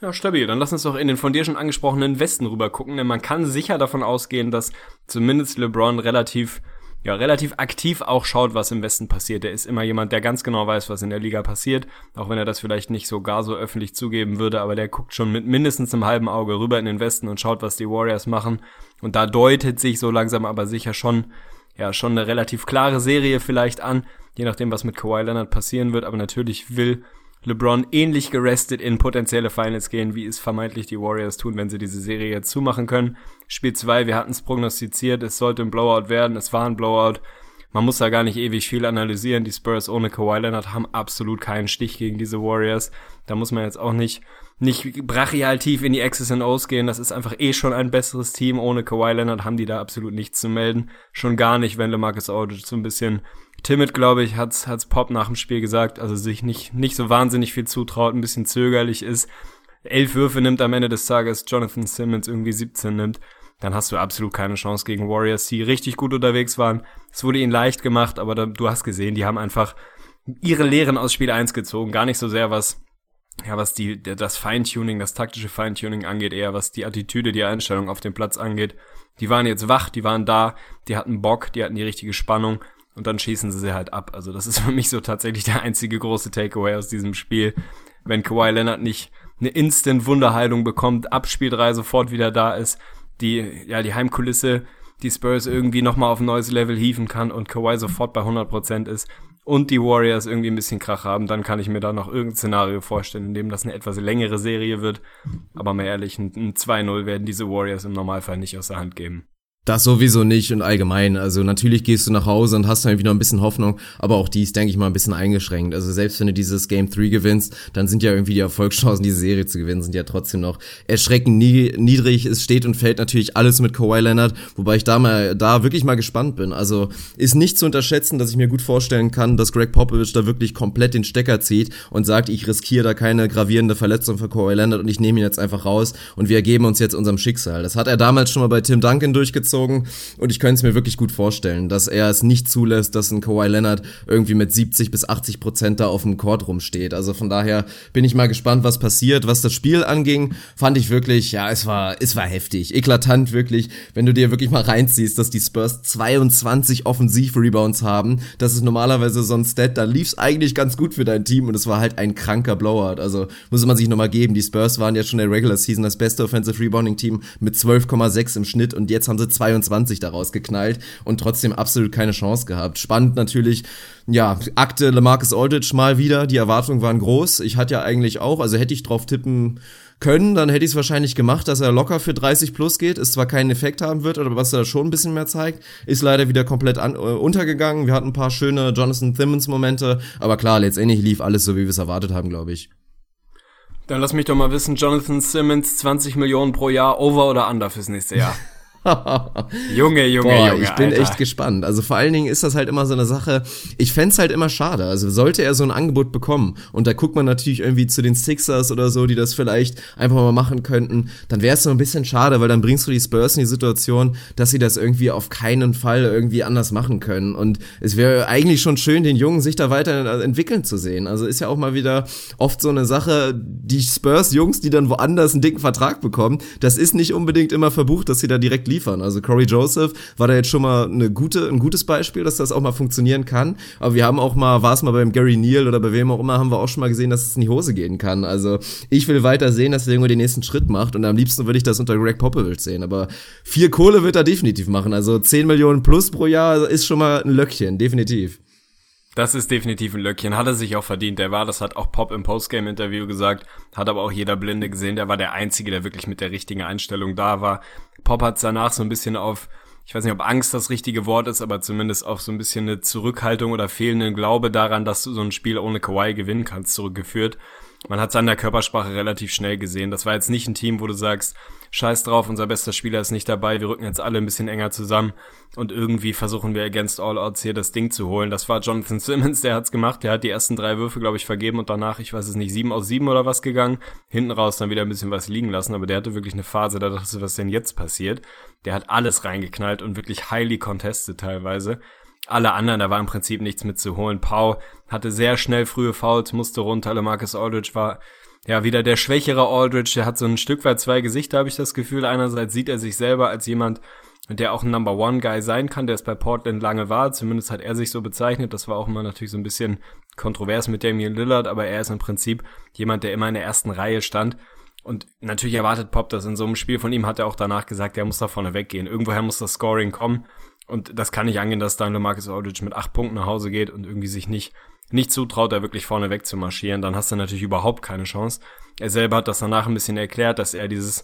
Ja, stabil. Dann lass uns doch in den von dir schon angesprochenen Westen rüber gucken, denn man kann sicher davon ausgehen, dass zumindest LeBron relativ, ja, relativ aktiv auch schaut, was im Westen passiert. Er ist immer jemand, der ganz genau weiß, was in der Liga passiert, auch wenn er das vielleicht nicht so gar so öffentlich zugeben würde, aber der guckt schon mit mindestens einem halben Auge rüber in den Westen und schaut, was die Warriors machen. Und da deutet sich so langsam aber sicher schon, ja, schon eine relativ klare Serie vielleicht an, je nachdem, was mit Kawhi Leonard passieren wird, aber natürlich will LeBron ähnlich gerestet in potenzielle Finals gehen, wie es vermeintlich die Warriors tun, wenn sie diese Serie jetzt zumachen können. Spiel 2, wir hatten es prognostiziert, es sollte ein Blowout werden, es war ein Blowout. Man muss da gar nicht ewig viel analysieren. Die Spurs ohne Kawhi Leonard haben absolut keinen Stich gegen diese Warriors. Da muss man jetzt auch nicht, nicht brachial tief in die X's and O's gehen. Das ist einfach eh schon ein besseres Team. Ohne Kawhi Leonard haben die da absolut nichts zu melden. Schon gar nicht, wenn LeMarcus Aldridge so ein bisschen timid, glaube ich, hat's, hat's Pop nach dem Spiel gesagt, also sich nicht, nicht so wahnsinnig viel zutraut, ein bisschen zögerlich ist. Elf Würfe nimmt am Ende des Tages, Jonathan Simmons irgendwie 17 nimmt, dann hast du absolut keine Chance gegen Warriors, die richtig gut unterwegs waren. Es wurde ihnen leicht gemacht, aber da, du hast gesehen, die haben einfach ihre Lehren aus Spiel 1 gezogen, gar nicht so sehr was ja, was die, das Feintuning, das taktische Feintuning angeht, eher was die Attitüde, die Einstellung auf dem Platz angeht. Die waren jetzt wach, die waren da, die hatten Bock, die hatten die richtige Spannung und dann schießen sie sie halt ab. Also das ist für mich so tatsächlich der einzige große Takeaway aus diesem Spiel. Wenn Kawhi Leonard nicht eine Instant Wunderheilung bekommt, ab Spiel 3 sofort wieder da ist, die, ja, die Heimkulisse, die Spurs irgendwie nochmal auf ein neues Level hieven kann und Kawhi sofort bei 100% ist und die Warriors irgendwie ein bisschen Krach haben, dann kann ich mir da noch irgendein Szenario vorstellen, in dem das eine etwas längere Serie wird. Aber mal ehrlich, ein 2-0 werden diese Warriors im Normalfall nicht aus der Hand geben. Das sowieso nicht und allgemein. Also natürlich gehst du nach Hause und hast dann irgendwie noch ein bisschen Hoffnung, aber auch die ist, denke ich mal, ein bisschen eingeschränkt. Also selbst wenn du dieses Game 3 gewinnst, dann sind ja irgendwie die Erfolgschancen, diese Serie zu gewinnen, sind ja trotzdem noch erschreckend niedrig. Es steht und fällt natürlich alles mit Kawhi Leonard, wobei ich da mal, da wirklich mal gespannt bin. Also ist nicht zu unterschätzen, dass ich mir gut vorstellen kann, dass Greg Popovich da wirklich komplett den Stecker zieht und sagt, ich riskiere da keine gravierende Verletzung für Kawhi Leonard und ich nehme ihn jetzt einfach raus und wir ergeben uns jetzt unserem Schicksal. Das hat er damals schon mal bei Tim Duncan durchgezogen gezogen und ich könnte es mir wirklich gut vorstellen, dass er es nicht zulässt, dass ein Kawhi Leonard irgendwie mit 70 bis 80 Prozent da auf dem Court rumsteht. Also von daher bin ich mal gespannt, was passiert. Was das Spiel anging, fand ich wirklich, ja, es war, es war heftig, eklatant wirklich, wenn du dir wirklich mal reinziehst, dass die Spurs 22 Offensiv-Rebounds haben. Das ist normalerweise so ein Stat, da lief es eigentlich ganz gut für dein Team und es war halt ein kranker Blowout. Also muss man sich nochmal geben. Die Spurs waren ja schon in der Regular Season das beste Offensive Rebounding Team mit 12,6 im Schnitt und jetzt haben sie 22 daraus geknallt und trotzdem absolut keine Chance gehabt. Spannend natürlich, ja, Akte LeMarcus Aldridge mal wieder, die Erwartungen waren groß. Ich hatte ja eigentlich auch, also hätte ich drauf tippen können, dann hätte ich es wahrscheinlich gemacht, dass er locker für 30 plus geht, es zwar keinen Effekt haben wird, aber was er schon ein bisschen mehr zeigt, ist leider wieder komplett an, äh, untergegangen. Wir hatten ein paar schöne Jonathan Thimmons Momente, aber klar, letztendlich lief alles so, wie wir es erwartet haben, glaube ich. Dann lass mich doch mal wissen, Jonathan Simmons 20 Millionen pro Jahr, over oder under fürs nächste Jahr? Junge, Junge, Boah, Junge. ich bin Alter. echt gespannt. Also vor allen Dingen ist das halt immer so eine Sache. Ich fänd's halt immer schade. Also sollte er so ein Angebot bekommen und da guckt man natürlich irgendwie zu den Sixers oder so, die das vielleicht einfach mal machen könnten, dann wäre es so ein bisschen schade, weil dann bringst du die Spurs in die Situation, dass sie das irgendwie auf keinen Fall irgendwie anders machen können. Und es wäre eigentlich schon schön, den Jungen sich da weiter entwickeln zu sehen. Also ist ja auch mal wieder oft so eine Sache, die Spurs-Jungs, die dann woanders einen dicken Vertrag bekommen, das ist nicht unbedingt immer verbucht, dass sie da direkt liefern. Also Corey Joseph war da jetzt schon mal eine gute, ein gutes Beispiel, dass das auch mal funktionieren kann. Aber wir haben auch mal, war es mal beim Gary Neal oder bei wem auch immer, haben wir auch schon mal gesehen, dass es in die Hose gehen kann. Also ich will weiter sehen, dass der Junge den nächsten Schritt macht und am liebsten würde ich das unter Greg Popovich sehen. Aber viel Kohle wird er definitiv machen. Also 10 Millionen plus pro Jahr ist schon mal ein Löckchen, definitiv. Das ist definitiv ein Löckchen. Hat er sich auch verdient. Der war, das hat auch Pop im Postgame-Interview gesagt, hat aber auch jeder Blinde gesehen. Der war der Einzige, der wirklich mit der richtigen Einstellung da war. Pop hat danach so ein bisschen auf, ich weiß nicht, ob Angst das richtige Wort ist, aber zumindest auf so ein bisschen eine Zurückhaltung oder fehlenden Glaube daran, dass du so ein Spiel ohne Kawhi gewinnen kannst, zurückgeführt. Man hat es an der Körpersprache relativ schnell gesehen. Das war jetzt nicht ein Team, wo du sagst, scheiß drauf, unser bester Spieler ist nicht dabei, wir rücken jetzt alle ein bisschen enger zusammen und irgendwie versuchen wir against all odds hier das Ding zu holen. Das war Jonathan Simmons, der hat's gemacht, der hat die ersten drei Würfe, glaube ich, vergeben und danach, ich weiß es nicht, sieben aus sieben oder was gegangen. Hinten raus dann wieder ein bisschen was liegen lassen, aber der hatte wirklich eine Phase, da dachte ich, was denn jetzt passiert? Der hat alles reingeknallt und wirklich highly contested teilweise alle anderen, da war im Prinzip nichts mit zu holen. Pau hatte sehr schnell frühe Fouls, musste runter. Marcus Aldridge war ja wieder der schwächere Aldridge. Der hat so ein Stück weit zwei Gesichter, habe ich das Gefühl. Einerseits sieht er sich selber als jemand, der auch ein Number One Guy sein kann, der es bei Portland lange war. Zumindest hat er sich so bezeichnet. Das war auch immer natürlich so ein bisschen kontrovers mit Damian Lillard, aber er ist im Prinzip jemand, der immer in der ersten Reihe stand. Und natürlich erwartet Pop das in so einem Spiel von ihm, hat er auch danach gesagt, er muss da vorne weggehen. Irgendwoher muss das Scoring kommen. Und das kann nicht angehen, dass dann Marcus Aldridge mit acht Punkten nach Hause geht und irgendwie sich nicht, nicht zutraut, da wirklich vorne weg zu marschieren. Dann hast du natürlich überhaupt keine Chance. Er selber hat das danach ein bisschen erklärt, dass er dieses,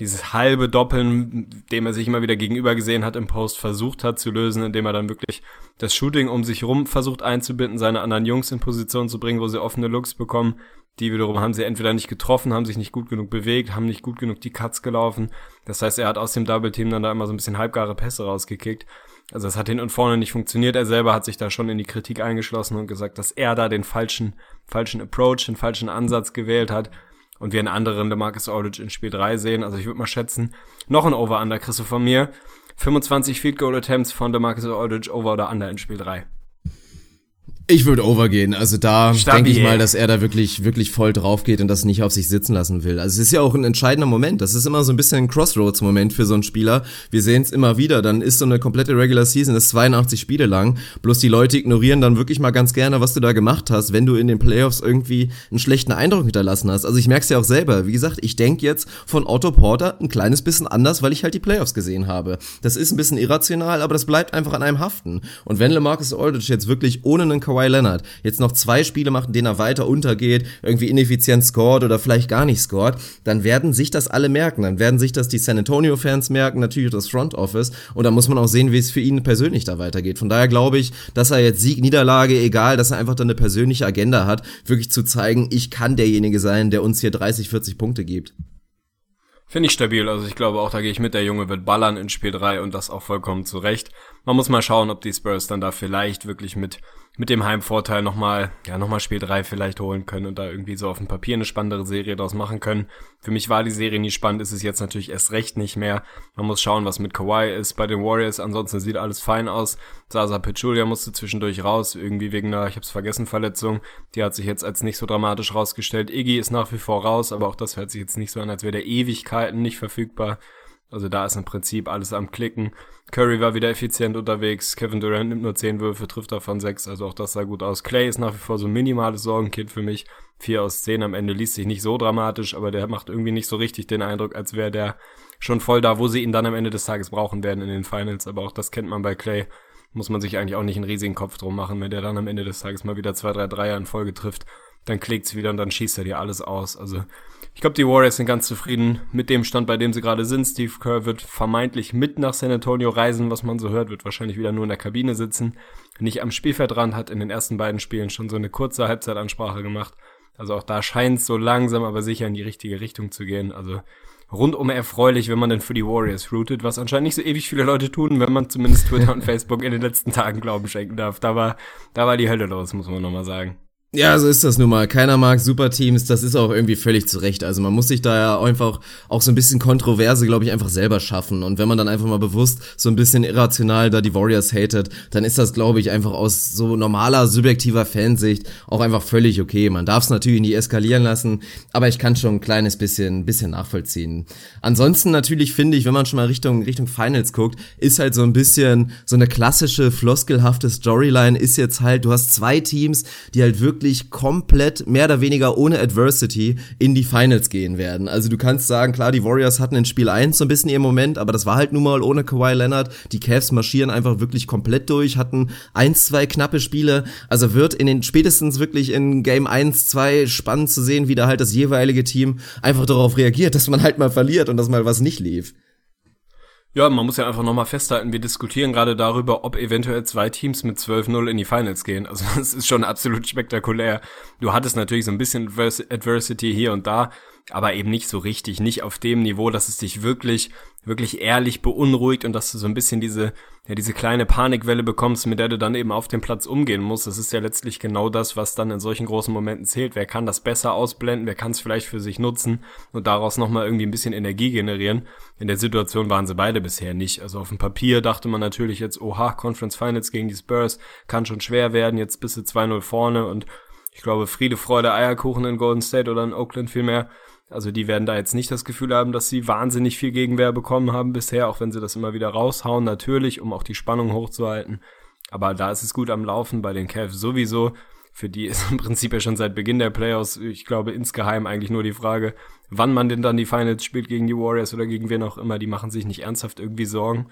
dieses halbe Doppeln, dem er sich immer wieder gegenüber gesehen hat im Post, versucht hat zu lösen, indem er dann wirklich das Shooting um sich rum versucht einzubinden, seine anderen Jungs in Position zu bringen, wo sie offene Looks bekommen. Die wiederum haben sie entweder nicht getroffen, haben sich nicht gut genug bewegt, haben nicht gut genug die Cuts gelaufen. Das heißt, er hat aus dem Double Team dann da immer so ein bisschen halbgare Pässe rausgekickt. Also es hat hin und vorne nicht funktioniert. Er selber hat sich da schon in die Kritik eingeschlossen und gesagt, dass er da den falschen, falschen Approach, den falschen Ansatz gewählt hat. Und wir einen anderen DeMarcus Aldridge in Spiel 3 sehen. Also ich würde mal schätzen, noch ein Over-Under kriegst du von mir. 25 Field Goal Attempts von DeMarcus Aldridge Over oder Under in Spiel 3. Ich würde overgehen. Also da denke ich mal, dass er da wirklich, wirklich voll drauf geht und das nicht auf sich sitzen lassen will. Also es ist ja auch ein entscheidender Moment. Das ist immer so ein bisschen ein Crossroads-Moment für so einen Spieler. Wir sehen es immer wieder. Dann ist so eine komplette Regular Season, das ist 82 Spiele lang. Bloß die Leute ignorieren dann wirklich mal ganz gerne, was du da gemacht hast, wenn du in den Playoffs irgendwie einen schlechten Eindruck hinterlassen hast. Also ich merke es ja auch selber. Wie gesagt, ich denke jetzt von Otto Porter ein kleines bisschen anders, weil ich halt die Playoffs gesehen habe. Das ist ein bisschen irrational, aber das bleibt einfach an einem haften. Und wenn LeMarcus Aldridge jetzt wirklich ohne einen Kawhi Leonard jetzt noch zwei Spiele macht, in denen er weiter untergeht, irgendwie ineffizient scored oder vielleicht gar nicht scored, dann werden sich das alle merken. Dann werden sich das die San Antonio Fans merken, natürlich das Front Office. Und dann muss man auch sehen, wie es für ihn persönlich da weitergeht. Von daher glaube ich, dass er jetzt Sieg, Niederlage, egal, dass er einfach dann eine persönliche Agenda hat, wirklich zu zeigen, ich kann derjenige sein, der uns hier 30, 40 Punkte gibt. Finde ich stabil. Also ich glaube auch, da gehe ich mit. Der Junge wird ballern in Spiel 3 und das auch vollkommen zurecht. Man muss mal schauen, ob die Spurs dann da vielleicht wirklich mit mit dem Heimvorteil nochmal, ja, nochmal Spiel 3 vielleicht holen können und da irgendwie so auf dem Papier eine spannendere Serie draus machen können. Für mich war die Serie nie spannend, ist es jetzt natürlich erst recht nicht mehr. Man muss schauen, was mit Kawhi ist bei den Warriors. Ansonsten sieht alles fein aus. Sasa Pachulia musste zwischendurch raus, irgendwie wegen einer, ich hab's vergessen, Verletzung. Die hat sich jetzt als nicht so dramatisch rausgestellt. Iggy ist nach wie vor raus, aber auch das hört sich jetzt nicht so an, als wäre der Ewigkeiten nicht verfügbar. Also da ist im Prinzip alles am Klicken. Curry war wieder effizient unterwegs. Kevin Durant nimmt nur 10 Würfe, trifft davon 6. Also auch das sah gut aus. Clay ist nach wie vor so ein minimales Sorgenkind für mich. 4 aus 10 am Ende liest sich nicht so dramatisch, aber der macht irgendwie nicht so richtig den Eindruck, als wäre der schon voll da, wo sie ihn dann am Ende des Tages brauchen werden in den Finals. Aber auch das kennt man bei Clay. Muss man sich eigentlich auch nicht einen riesigen Kopf drum machen, wenn der dann am Ende des Tages mal wieder zwei, drei Dreier in Folge trifft. Dann klickt's wieder und dann schießt er dir alles aus. Also ich glaube, die Warriors sind ganz zufrieden mit dem Stand, bei dem sie gerade sind. Steve Kerr wird vermeintlich mit nach San Antonio reisen, was man so hört, wird wahrscheinlich wieder nur in der Kabine sitzen, nicht am Spielfeldrand, hat in den ersten beiden Spielen schon so eine kurze Halbzeitansprache gemacht. Also auch da scheint es so langsam, aber sicher in die richtige Richtung zu gehen. Also rundum erfreulich, wenn man denn für die Warriors routet, was anscheinend nicht so ewig viele Leute tun, wenn man zumindest Twitter und Facebook in den letzten Tagen Glauben schenken darf. Da war, da war die Hölle los, muss man nochmal sagen. Ja, so ist das nun mal. Keiner mag Superteams, das ist auch irgendwie völlig zurecht. Also man muss sich da ja einfach auch so ein bisschen Kontroverse, glaube ich, einfach selber schaffen. Und wenn man dann einfach mal bewusst so ein bisschen irrational da die Warriors hatet, dann ist das, glaube ich, einfach aus so normaler, subjektiver Fansicht auch einfach völlig okay. Man darf es natürlich nie eskalieren lassen, aber ich kann schon ein kleines bisschen, bisschen nachvollziehen. Ansonsten natürlich finde ich, wenn man schon mal Richtung, Richtung Finals guckt, ist halt so ein bisschen so eine klassische, floskelhafte Storyline ist jetzt halt, du hast zwei Teams, die halt wirklich wirklich komplett mehr oder weniger ohne Adversity in die Finals gehen werden. Also du kannst sagen, klar, die Warriors hatten in Spiel 1 so ein bisschen ihr Moment, aber das war halt nun mal ohne Kawhi Leonard. Die Cavs marschieren einfach wirklich komplett durch, hatten eins, zwei knappe Spiele. Also wird in den spätestens wirklich in Game 1, 2 spannend zu sehen, wie da halt das jeweilige Team einfach darauf reagiert, dass man halt mal verliert und dass mal was nicht lief. Ja, man muss ja einfach nochmal festhalten, wir diskutieren gerade darüber, ob eventuell zwei Teams mit 12-0 in die Finals gehen. Also das ist schon absolut spektakulär. Du hattest natürlich so ein bisschen Adversity hier und da, aber eben nicht so richtig, nicht auf dem Niveau, dass es dich wirklich, wirklich ehrlich beunruhigt und dass du so ein bisschen diese, ja, diese kleine Panikwelle bekommst, mit der du dann eben auf dem Platz umgehen musst. Das ist ja letztlich genau das, was dann in solchen großen Momenten zählt. Wer kann das besser ausblenden? Wer kann es vielleicht für sich nutzen und daraus nochmal irgendwie ein bisschen Energie generieren? In der Situation waren sie beide bisher nicht. Also auf dem Papier dachte man natürlich jetzt, oha, Conference Finals gegen die Spurs kann schon schwer werden. Jetzt bist du 2-0 vorne und ich glaube, Friede, Freude, Eierkuchen in Golden State oder in Oakland vielmehr also die werden da jetzt nicht das Gefühl haben, dass sie wahnsinnig viel Gegenwehr bekommen haben bisher, auch wenn sie das immer wieder raushauen, natürlich, um auch die Spannung hochzuhalten. Aber da ist es gut am Laufen, bei den Cavs sowieso. Für die ist im Prinzip ja schon seit Beginn der Playoffs, ich glaube, insgeheim eigentlich nur die Frage, wann man denn dann die Finals spielt gegen die Warriors oder gegen wen auch immer. Die machen sich nicht ernsthaft irgendwie Sorgen.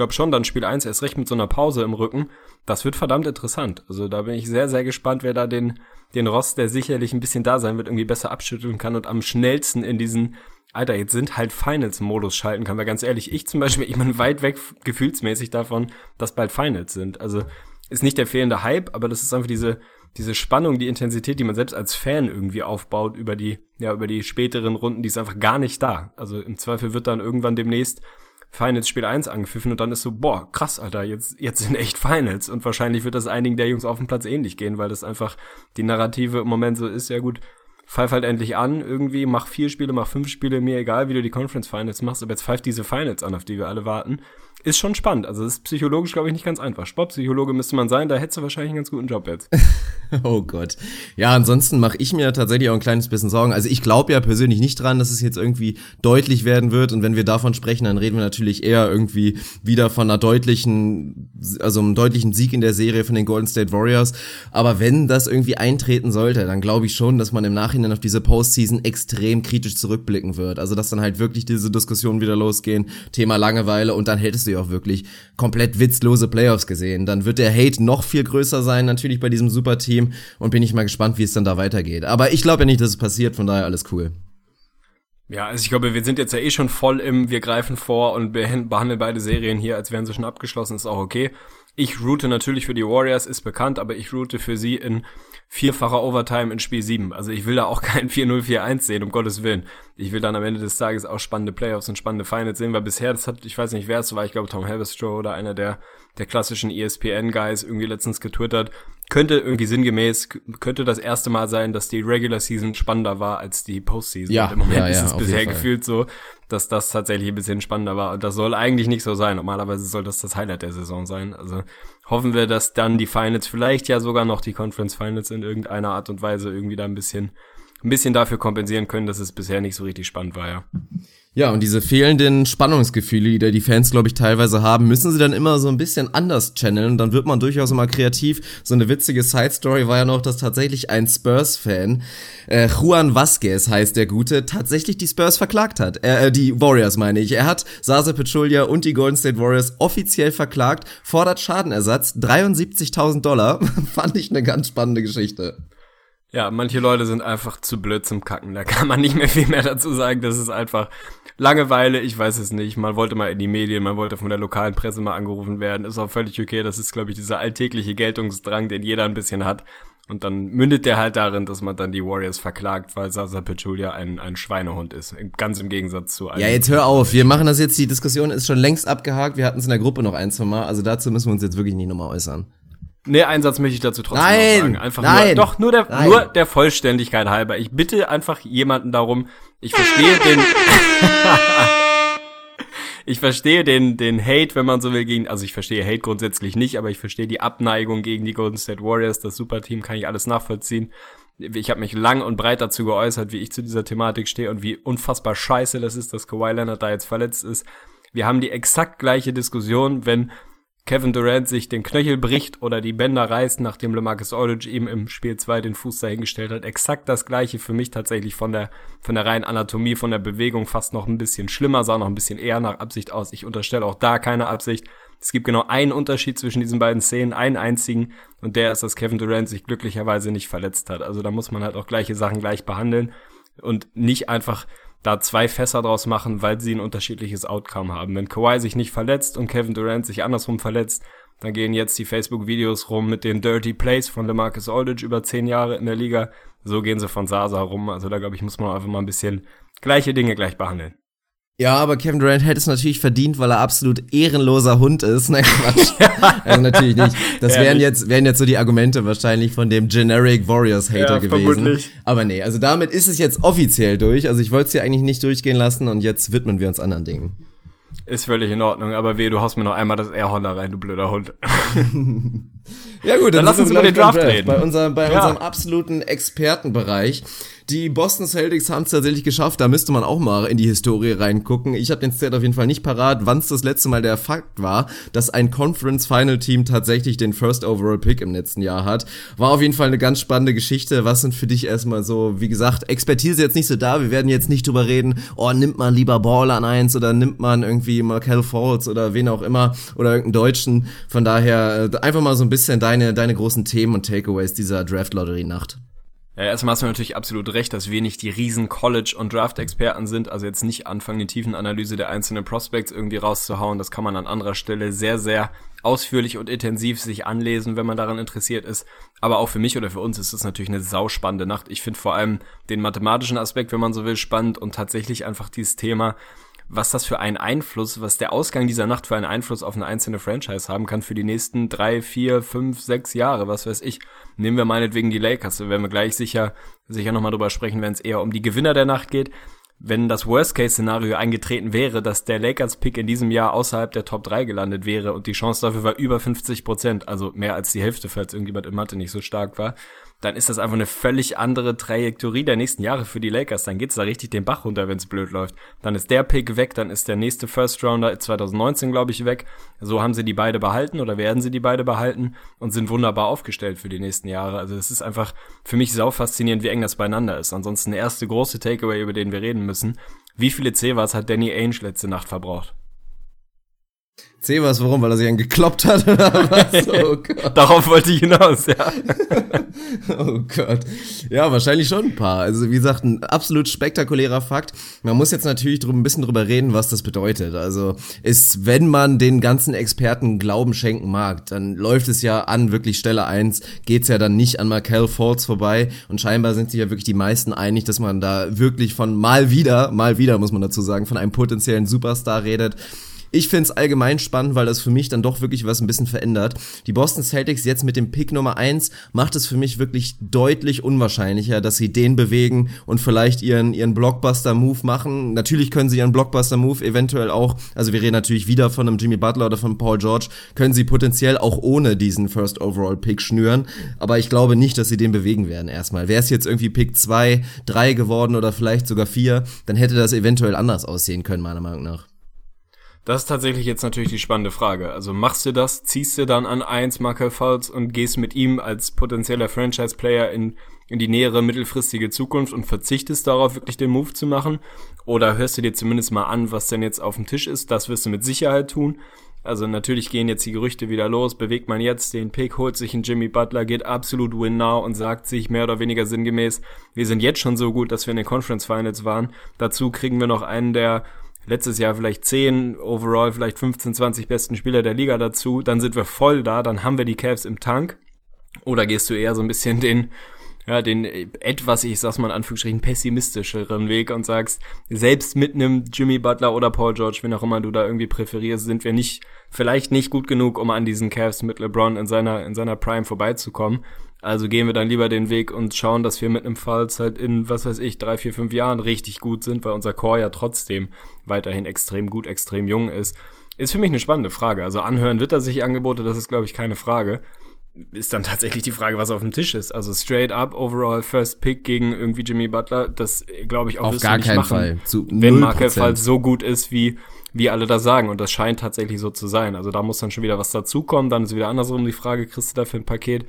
Ich glaube schon, dann Spiel 1 erst recht mit so einer Pause im Rücken. Das wird verdammt interessant. Also da bin ich sehr, sehr gespannt, wer da den, den Rost, der sicherlich ein bisschen da sein wird, irgendwie besser abschütteln kann und am schnellsten in diesen, Alter, jetzt sind halt Finals-Modus schalten kann. Weil ganz ehrlich, ich zum Beispiel, ich bin weit weg gefühlsmäßig davon, dass bald Finals sind. Also ist nicht der fehlende Hype, aber das ist einfach diese, diese Spannung, die Intensität, die man selbst als Fan irgendwie aufbaut über die, ja, über die späteren Runden, die ist einfach gar nicht da. Also im Zweifel wird dann irgendwann demnächst Finals Spiel 1 angepfiffen und dann ist so, boah, krass, Alter, jetzt, jetzt sind echt Finals. Und wahrscheinlich wird das einigen der Jungs auf dem Platz ähnlich gehen, weil das einfach die Narrative im Moment so ist, ja gut, pfeif halt endlich an, irgendwie, mach vier Spiele, mach fünf Spiele, mir egal, wie du die Conference Finals machst, aber jetzt pfeif diese Finals an, auf die wir alle warten ist schon spannend. Also ist psychologisch, glaube ich, nicht ganz einfach. Sportpsychologe müsste man sein, da hättest du wahrscheinlich einen ganz guten Job jetzt. oh Gott. Ja, ansonsten mache ich mir tatsächlich auch ein kleines bisschen Sorgen. Also ich glaube ja persönlich nicht dran, dass es jetzt irgendwie deutlich werden wird. Und wenn wir davon sprechen, dann reden wir natürlich eher irgendwie wieder von einer deutlichen, also einem deutlichen Sieg in der Serie von den Golden State Warriors. Aber wenn das irgendwie eintreten sollte, dann glaube ich schon, dass man im Nachhinein auf diese Postseason extrem kritisch zurückblicken wird. Also dass dann halt wirklich diese Diskussionen wieder losgehen, Thema Langeweile und dann hättest du ja auch wirklich komplett witzlose Playoffs gesehen. Dann wird der Hate noch viel größer sein, natürlich bei diesem Superteam. Und bin ich mal gespannt, wie es dann da weitergeht. Aber ich glaube ja nicht, dass es passiert, von daher alles cool. Ja, also ich glaube, wir sind jetzt ja eh schon voll im, wir greifen vor und behandeln beide Serien hier, als wären sie schon abgeschlossen, ist auch okay. Ich route natürlich für die Warriors, ist bekannt, aber ich route für sie in vierfacher Overtime in Spiel 7. Also ich will da auch kein 4-0-4-1 sehen, um Gottes Willen. Ich will dann am Ende des Tages auch spannende Playoffs und spannende Finals sehen, weil bisher, das hat, ich weiß nicht, wer es war, ich glaube Tom Halberstroh oder einer der, der klassischen ESPN-Guys irgendwie letztens getwittert, könnte irgendwie sinngemäß, könnte das erste Mal sein, dass die Regular Season spannender war als die Postseason. Ja, und im Moment ja, ja, ist es bisher gefühlt so, dass das tatsächlich ein bisschen spannender war. Und das soll eigentlich nicht so sein. Normalerweise soll das das Highlight der Saison sein. Also hoffen wir, dass dann die Finals, vielleicht ja sogar noch die Conference Finals in irgendeiner Art und Weise irgendwie da ein bisschen, ein bisschen dafür kompensieren können, dass es bisher nicht so richtig spannend war, ja. Ja, und diese fehlenden Spannungsgefühle, die die Fans, glaube ich, teilweise haben, müssen sie dann immer so ein bisschen anders channeln. Dann wird man durchaus immer kreativ. So eine witzige Side-Story war ja noch, dass tatsächlich ein Spurs-Fan, äh, Juan Vasquez heißt der Gute, tatsächlich die Spurs verklagt hat. Äh, die Warriors meine ich. Er hat Sasa Pachulia und die Golden State Warriors offiziell verklagt, fordert Schadenersatz, 73.000 Dollar. Fand ich eine ganz spannende Geschichte. Ja, manche Leute sind einfach zu blöd zum Kacken. Da kann man nicht mehr viel mehr dazu sagen. Das ist einfach Langeweile. Ich weiß es nicht. Man wollte mal in die Medien, man wollte von der lokalen Presse mal angerufen werden. Ist auch völlig okay. Das ist, glaube ich, dieser alltägliche Geltungsdrang, den jeder ein bisschen hat. Und dann mündet der halt darin, dass man dann die Warriors verklagt, weil Sasa Pachulia ein, ein Schweinehund ist. Ganz im Gegensatz zu einem. Ja, jetzt hör auf. Wir machen das jetzt. Die Diskussion ist schon längst abgehakt. Wir hatten es in der Gruppe noch ein, zwei Mal. Also dazu müssen wir uns jetzt wirklich nicht nochmal äußern. Nee, einen Satz möchte ich dazu trotzdem nein, noch sagen. Einfach nein, nur, doch, nur der, nein. nur der Vollständigkeit halber. Ich bitte einfach jemanden darum, ich verstehe den, ich verstehe den, den Hate, wenn man so will, gegen, also ich verstehe Hate grundsätzlich nicht, aber ich verstehe die Abneigung gegen die Golden State Warriors, das Superteam, kann ich alles nachvollziehen. Ich habe mich lang und breit dazu geäußert, wie ich zu dieser Thematik stehe und wie unfassbar scheiße das ist, dass Kawhi Leonard da jetzt verletzt ist. Wir haben die exakt gleiche Diskussion, wenn Kevin Durant sich den Knöchel bricht oder die Bänder reißt, nachdem LeMarcus Aldridge ihm im Spiel 2 den Fuß dahingestellt hat. Exakt das gleiche für mich tatsächlich von der, von der reinen Anatomie, von der Bewegung fast noch ein bisschen schlimmer, sah noch ein bisschen eher nach Absicht aus. Ich unterstelle auch da keine Absicht. Es gibt genau einen Unterschied zwischen diesen beiden Szenen, einen einzigen, und der ist, dass Kevin Durant sich glücklicherweise nicht verletzt hat. Also da muss man halt auch gleiche Sachen gleich behandeln und nicht einfach da zwei Fässer draus machen, weil sie ein unterschiedliches Outcome haben. Wenn Kawhi sich nicht verletzt und Kevin Durant sich andersrum verletzt, dann gehen jetzt die Facebook-Videos rum mit den Dirty Plays von LeMarcus Aldridge über zehn Jahre in der Liga. So gehen sie von Sasa rum. Also da glaube ich, muss man einfach mal ein bisschen gleiche Dinge gleich behandeln. Ja, aber Kevin Durant hätte es natürlich verdient, weil er absolut ehrenloser Hund ist. Nein, Quatsch. also natürlich nicht. Das wären jetzt, wären jetzt so die Argumente wahrscheinlich von dem Generic Warriors Hater Ja, gewesen. vermutlich. Aber nee, also damit ist es jetzt offiziell durch. Also ich wollte es hier eigentlich nicht durchgehen lassen und jetzt widmen wir uns anderen Dingen. Ist völlig in Ordnung, aber weh, du haust mir noch einmal das Air Honda rein, du blöder Hund. Ja gut, Dann lass sind uns über den Draft reden. Bei, unserem, bei Ja. unserem absoluten Expertenbereich. Die Boston Celtics haben es tatsächlich geschafft, da müsste man auch mal in die Historie reingucken. Ich habe den Stat auf jeden Fall nicht parat, wann es das letzte Mal der Fakt war, dass ein Conference Final Team tatsächlich den First Overall Pick im letzten Jahr hat. War auf jeden Fall eine ganz spannende Geschichte. Was sind für dich erstmal so, wie gesagt, Expertise jetzt nicht so da, wir werden jetzt nicht drüber reden, oh, nimmt man lieber Ball an eins oder nimmt man irgendwie Markel Falls oder wen auch immer oder irgendeinen Deutschen. Von daher äh, einfach mal so ein bisschen deine, deine großen Themen und Takeaways dieser Draft-Lottery-Nacht. Ja, erstmal hast du natürlich absolut recht, dass wir nicht die riesen College- und Draft-Experten sind, also jetzt nicht anfangen, die tiefen Analyse der einzelnen Prospects irgendwie rauszuhauen. Das kann man an anderer Stelle sehr, sehr ausführlich und intensiv sich anlesen, wenn man daran interessiert ist. Aber auch für mich oder für uns ist es natürlich eine sauspannende Nacht. Ich finde vor allem den mathematischen Aspekt, wenn man so will, spannend und tatsächlich einfach dieses Thema, was das für einen Einfluss, was der Ausgang dieser Nacht für einen Einfluss auf eine einzelne Franchise haben kann für die nächsten drei, vier, fünf, sechs Jahre, was weiß ich. Nehmen wir meinetwegen die Lakers, da werden wir gleich sicher, sicher nochmal drüber sprechen, wenn es eher um die Gewinner der Nacht geht. Wenn das Worst-Case-Szenario eingetreten wäre, dass der Lakers-Pick in diesem Jahr außerhalb der Top 3 gelandet wäre und die Chance dafür war über 50 Prozent, also mehr als die Hälfte, falls irgendjemand in Mathe nicht so stark war, dann ist das einfach eine völlig andere Trajektorie der nächsten Jahre für die Lakers. Dann geht's da richtig den Bach runter, wenn's blöd läuft. Dann ist der Pick weg, dann ist der nächste First Rounder 2019, glaube ich, weg. So haben sie die beide behalten oder werden sie die beide behalten und sind wunderbar aufgestellt für die nächsten Jahre. Also es ist einfach für mich sau faszinierend, wie eng das beieinander ist. Ansonsten der erste große Takeaway, über den wir reden müssen. Wie viele C-Wars hat Danny Ainge letzte Nacht verbraucht? C was, warum? Weil er sich einen gekloppt hat oder was? Oh Gott. Darauf wollte ich hinaus, ja. Oh Gott. Ja, wahrscheinlich schon ein paar. Also wie gesagt, ein absolut spektakulärer Fakt. Man muss jetzt natürlich drum, ein bisschen drüber reden, was das bedeutet. Also ist, wenn man den ganzen Experten Glauben schenken mag, dann läuft es ja an wirklich Stelle eins, geht's ja dann nicht an Markel Falls vorbei. Und scheinbar sind sich ja wirklich die meisten einig, dass man da wirklich von mal wieder, mal wieder muss man dazu sagen, von einem potenziellen Superstar redet. Ich find's allgemein spannend, weil das für mich dann doch wirklich was ein bisschen verändert. Die Boston Celtics jetzt mit dem Pick Nummer eins macht es für mich wirklich deutlich unwahrscheinlicher, dass sie den bewegen und vielleicht ihren, ihren Blockbuster-Move machen. Natürlich können sie ihren Blockbuster-Move eventuell auch, also wir reden natürlich wieder von einem Jimmy Butler oder von Paul George, können sie potenziell auch ohne diesen First Overall Pick schnüren. Aber ich glaube nicht, dass sie den bewegen werden erstmal. Wäre es jetzt irgendwie Pick zwei, drei geworden oder vielleicht sogar vier, dann hätte das eventuell anders aussehen können, meiner Meinung nach. Das ist tatsächlich jetzt natürlich die spannende Frage. Also machst du das, ziehst du dann an eins Markel Fultz und gehst mit ihm als potenzieller Franchise-Player in, in die nähere mittelfristige Zukunft und verzichtest darauf, wirklich den Move zu machen? Oder hörst du dir zumindest mal an, was denn jetzt auf dem Tisch ist? Das wirst du mit Sicherheit tun. Also natürlich gehen jetzt die Gerüchte wieder los, bewegt man jetzt den Pick, holt sich einen Jimmy Butler, geht absolut win now und sagt sich mehr oder weniger sinngemäß, wir sind jetzt schon so gut, dass wir in den Conference Finals waren. Dazu kriegen wir noch einen der letztes Jahr vielleicht 10, overall vielleicht 15, 20 besten Spieler der Liga dazu, dann sind wir voll da, dann haben wir die Cavs im Tank. Oder gehst du eher so ein bisschen den, ja, den etwas, ich sag's mal in Anführungsstrichen, pessimistischeren Weg und sagst, selbst mit einem Jimmy Butler oder Paul George, wen auch immer du da irgendwie präferierst, sind wir nicht, vielleicht nicht gut genug, um an diesen Cavs mit LeBron in seiner, in seiner Prime vorbeizukommen. Also gehen wir dann lieber den Weg und schauen, dass wir mit einem Falls halt in, was weiß ich, drei, vier, fünf Jahren richtig gut sind, weil unser Core ja trotzdem weiterhin extrem gut, extrem jung ist. Ist für mich eine spannende Frage. Also anhören wird er sich Angebote, das ist, glaube ich, keine Frage. Ist dann tatsächlich die Frage, was auf dem Tisch ist. Also straight up, overall first pick gegen irgendwie Jimmy Butler, das glaube ich auch auf gar keinen machen, Fall. Zu wenn Markel Falls so gut ist, wie wie alle da sagen. Und das scheint tatsächlich so zu sein. Also da muss dann schon wieder was dazukommen. Dann ist wieder andersrum die Frage, kriegst du dafür ein Paket?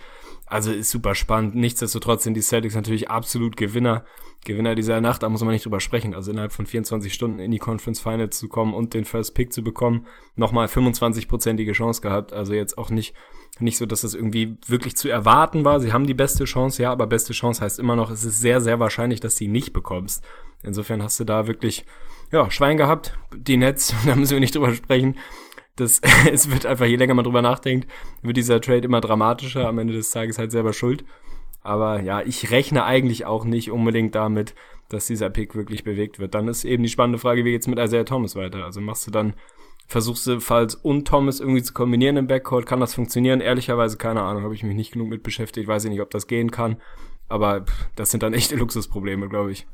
Also ist super spannend. Nichtsdestotrotz sind die Celtics natürlich absolut Gewinner. Gewinner dieser Nacht, da muss man nicht drüber sprechen. Also innerhalb von 24 Stunden in die Conference Finals zu kommen und den First Pick zu bekommen, nochmal 25-prozentige Chance gehabt. Also jetzt auch nicht, nicht so, dass das irgendwie wirklich zu erwarten war. Sie haben die beste Chance, ja, aber beste Chance heißt immer noch, es ist sehr, sehr wahrscheinlich, dass du sie nicht bekommst. Insofern hast du da wirklich, ja, Schwein gehabt. Die Nets, da müssen wir nicht drüber sprechen das, es wird einfach, je länger man drüber nachdenkt, wird dieser Trade immer dramatischer, am Ende des Tages halt selber schuld. Aber ja, ich rechne eigentlich auch nicht unbedingt damit, dass dieser Pick wirklich bewegt wird. Dann ist eben die spannende Frage, wie geht's mit Isaiah Thomas weiter? Also machst du dann, versuchst du Falls und Thomas irgendwie zu kombinieren im Backcourt? Kann das funktionieren? Ehrlicherweise keine Ahnung, habe ich mich nicht genug mit beschäftigt, weiß ich nicht, ob das gehen kann. Aber das sind dann echte Luxusprobleme, glaube ich.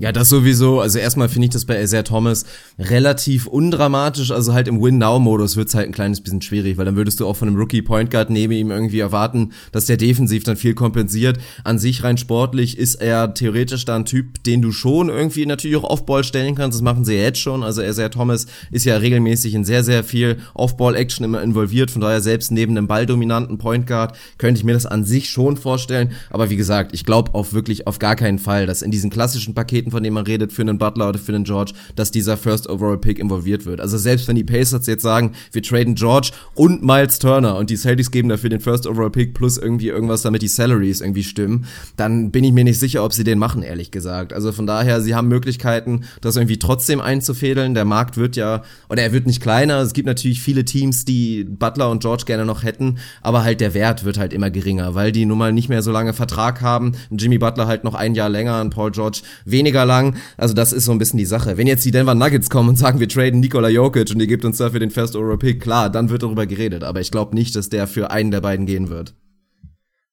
Ja, das sowieso. Also erstmal finde ich das bei Isaiah Thomas relativ undramatisch. Also halt im Win-Now-Modus wird's halt ein kleines bisschen schwierig, weil dann würdest du auch von einem Rookie-Point Guard neben ihm irgendwie erwarten, dass der defensiv dann viel kompensiert. An sich rein sportlich ist er theoretisch da ein Typ, den du schon irgendwie natürlich auch Off-Ball stellen kannst. Das machen sie ja jetzt schon. Also Isaiah Thomas ist ja regelmäßig in sehr, sehr viel Off-Ball-Action immer involviert. Von daher selbst neben einem balldominanten Point Guard könnte ich mir das an sich schon vorstellen. Aber wie gesagt, ich glaube auch wirklich auf gar keinen Fall, dass in diesen klassischen Paketen Paketen, von denen man redet, für einen Butler oder für einen George, dass dieser First Overall Pick involviert wird. Also selbst wenn die Pacers jetzt sagen, wir traden George und Miles Turner und die Celtics geben dafür den First Overall Pick plus irgendwie irgendwas, damit die Salaries irgendwie stimmen, dann bin ich mir nicht sicher, ob sie den machen, ehrlich gesagt. Also von daher, sie haben Möglichkeiten, das irgendwie trotzdem einzufädeln. Der Markt wird ja, oder er wird nicht kleiner. Es gibt natürlich viele Teams, die Butler und George gerne noch hätten, aber halt der Wert wird halt immer geringer, weil die nun mal nicht mehr so lange Vertrag haben. Jimmy Butler halt noch ein Jahr länger und Paul George weniger mega lang. Also das ist so ein bisschen die Sache. Wenn jetzt die Denver Nuggets kommen und sagen, wir traden Nikola Jokic und ihr gebt uns dafür den First Overall Pick, klar, dann wird darüber geredet. Aber ich glaube nicht, dass der für einen der beiden gehen wird.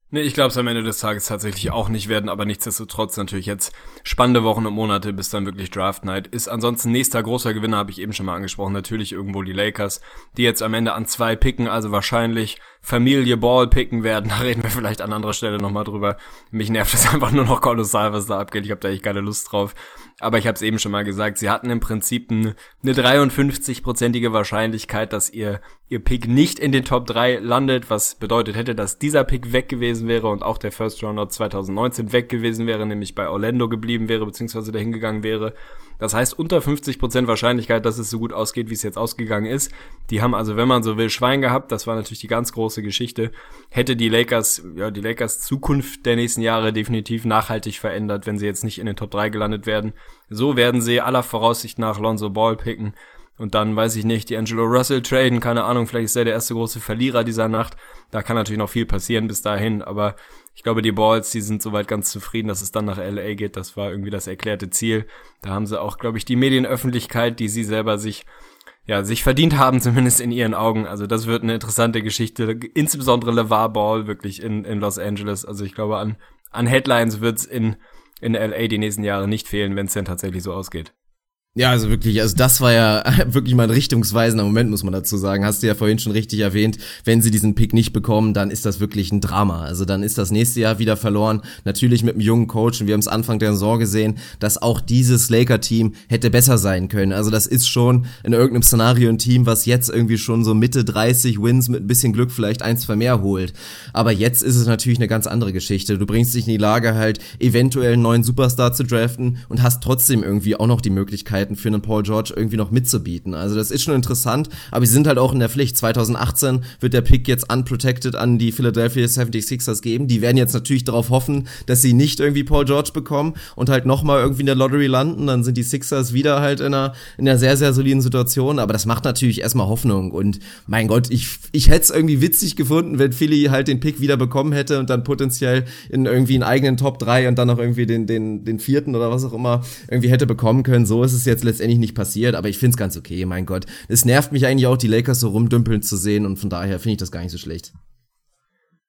Nee, ich glaube es am Ende des Tages tatsächlich auch nicht werden, aber nichtsdestotrotz natürlich jetzt spannende Wochen und Monate, bis dann wirklich Draft Night ist. Ansonsten nächster großer Gewinner habe ich eben schon mal angesprochen, natürlich irgendwo die Lakers, die jetzt am Ende an zwei picken, also wahrscheinlich Familie Ball picken werden. Da reden wir vielleicht an anderer Stelle nochmal drüber. Mich nervt es einfach nur noch kolossal, was da abgeht. Ich habe da echt keine Lust drauf. Aber ich habe es eben schon mal gesagt, sie hatten im Prinzip eine, eine 53-prozentige Wahrscheinlichkeit, dass ihr, ihr Pick nicht in den Top 3 landet, was bedeutet hätte, dass dieser Pick weg gewesen wäre und auch der First Rounder 2019 weg gewesen wäre, nämlich bei Orlando geblieben wäre, beziehungsweise dahin gegangen wäre. Das heißt, unter 50% Wahrscheinlichkeit, dass es so gut ausgeht, wie es jetzt ausgegangen ist. Die haben also, wenn man so will, Schwein gehabt. Das war natürlich die ganz große Geschichte. Hätte die Lakers, ja, die Lakers Zukunft der nächsten Jahre definitiv nachhaltig verändert, wenn sie jetzt nicht in den Top 3 gelandet werden. So werden sie aller Voraussicht nach Lonzo Ball picken. Und dann weiß ich nicht, die Angelo Russell traden, keine Ahnung, vielleicht ist er der erste große Verlierer dieser Nacht. Da kann natürlich noch viel passieren bis dahin, aber ich glaube, die Balls, die sind soweit ganz zufrieden, dass es dann nach LA geht. Das war irgendwie das erklärte Ziel. Da haben sie auch, glaube ich, die Medienöffentlichkeit, die sie selber sich ja, sich verdient haben, zumindest in ihren Augen. Also das wird eine interessante Geschichte. Insbesondere LeVar Ball wirklich in, in Los Angeles. Also ich glaube, an, an Headlines wird's in, in LA die nächsten Jahre nicht fehlen, wenn es denn tatsächlich so ausgeht. Ja, also wirklich, also das war ja wirklich mal ein richtungsweisender Moment, muss man dazu sagen. Hast du ja vorhin schon richtig erwähnt, wenn sie diesen Pick nicht bekommen, dann ist das wirklich ein Drama. Also dann ist das nächste Jahr wieder verloren. Natürlich mit einem jungen Coach und wir haben es Anfang der Saison gesehen, dass auch dieses Laker-Team hätte besser sein können. Also das ist schon in irgendeinem Szenario ein Team, was jetzt irgendwie schon so Mitte 30 Wins mit ein bisschen Glück vielleicht ein, zwei mehr holt. Aber jetzt ist es natürlich eine ganz andere Geschichte. Du bringst dich in die Lage halt eventuell einen neuen Superstar zu draften und hast trotzdem irgendwie auch noch die Möglichkeit, hätten, für einen Paul George irgendwie noch mitzubieten. Also das ist schon interessant, aber sie sind halt auch in der Pflicht. 2018 wird der Pick jetzt unprotected an die Philadelphia 76ers geben. Die werden jetzt natürlich darauf hoffen, dass sie nicht irgendwie Paul George bekommen und halt nochmal irgendwie in der Lottery landen. Dann sind die Sixers wieder halt in einer, in einer sehr, sehr soliden Situation. Aber das macht natürlich erstmal Hoffnung. Und mein Gott, ich, ich hätte es irgendwie witzig gefunden, wenn Philly halt den Pick wieder bekommen hätte und dann potenziell in irgendwie einen eigenen Top 3 und dann noch irgendwie den, den, den vierten oder was auch immer irgendwie hätte bekommen können. So ist es jetzt letztendlich nicht passiert, aber ich finde es ganz okay, mein Gott. Es nervt mich eigentlich auch, die Lakers so rumdümpeln zu sehen und von daher finde ich das gar nicht so schlecht.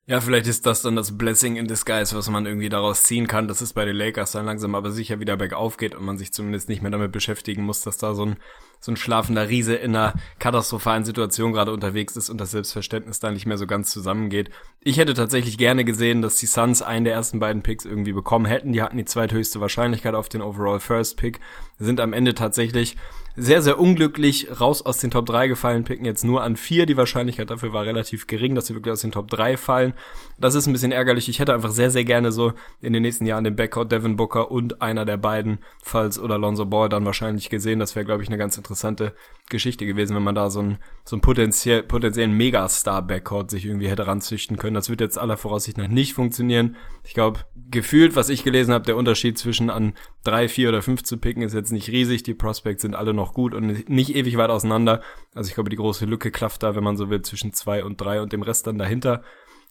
Ja, vielleicht ist das dann das Blessing in Disguise, was man irgendwie daraus ziehen kann, dass es bei den Lakers dann langsam aber sicher wieder bergauf geht und man sich zumindest nicht mehr damit beschäftigen muss, dass da so ein, so ein schlafender Riese in einer katastrophalen Situation gerade unterwegs ist und das Selbstverständnis da nicht mehr so ganz zusammengeht. Ich hätte tatsächlich gerne gesehen, dass die Suns einen der ersten beiden Picks irgendwie bekommen hätten. Die hatten die zweithöchste Wahrscheinlichkeit auf den Overall First Pick, sind am Ende tatsächlich sehr, sehr unglücklich raus aus den Top 3 gefallen, picken jetzt nur an 4. Die Wahrscheinlichkeit dafür war relativ gering, dass sie wirklich aus den Top 3 fallen. Das ist ein bisschen ärgerlich. Ich hätte einfach sehr, sehr gerne so in den nächsten Jahren den Backcourt Devin Booker und einer der beiden, Falls oder Lonzo Ball, dann wahrscheinlich gesehen. Das wäre, glaube ich, eine ganz interessante Geschichte gewesen, wenn man da so einen, so einen potenziell, potenziellen Megastar-Backcourt sich irgendwie hätte ranzüchten können. Das wird jetzt aller Voraussicht nach nicht funktionieren. Ich glaube, gefühlt, was ich gelesen habe, der Unterschied zwischen an 3, 4 oder 5 zu picken ist jetzt nicht riesig. Die Prospects sind alle noch noch gut und nicht ewig weit auseinander. Also ich glaube, die große Lücke klafft da, wenn man so will, zwischen zwei und drei und dem Rest dann dahinter.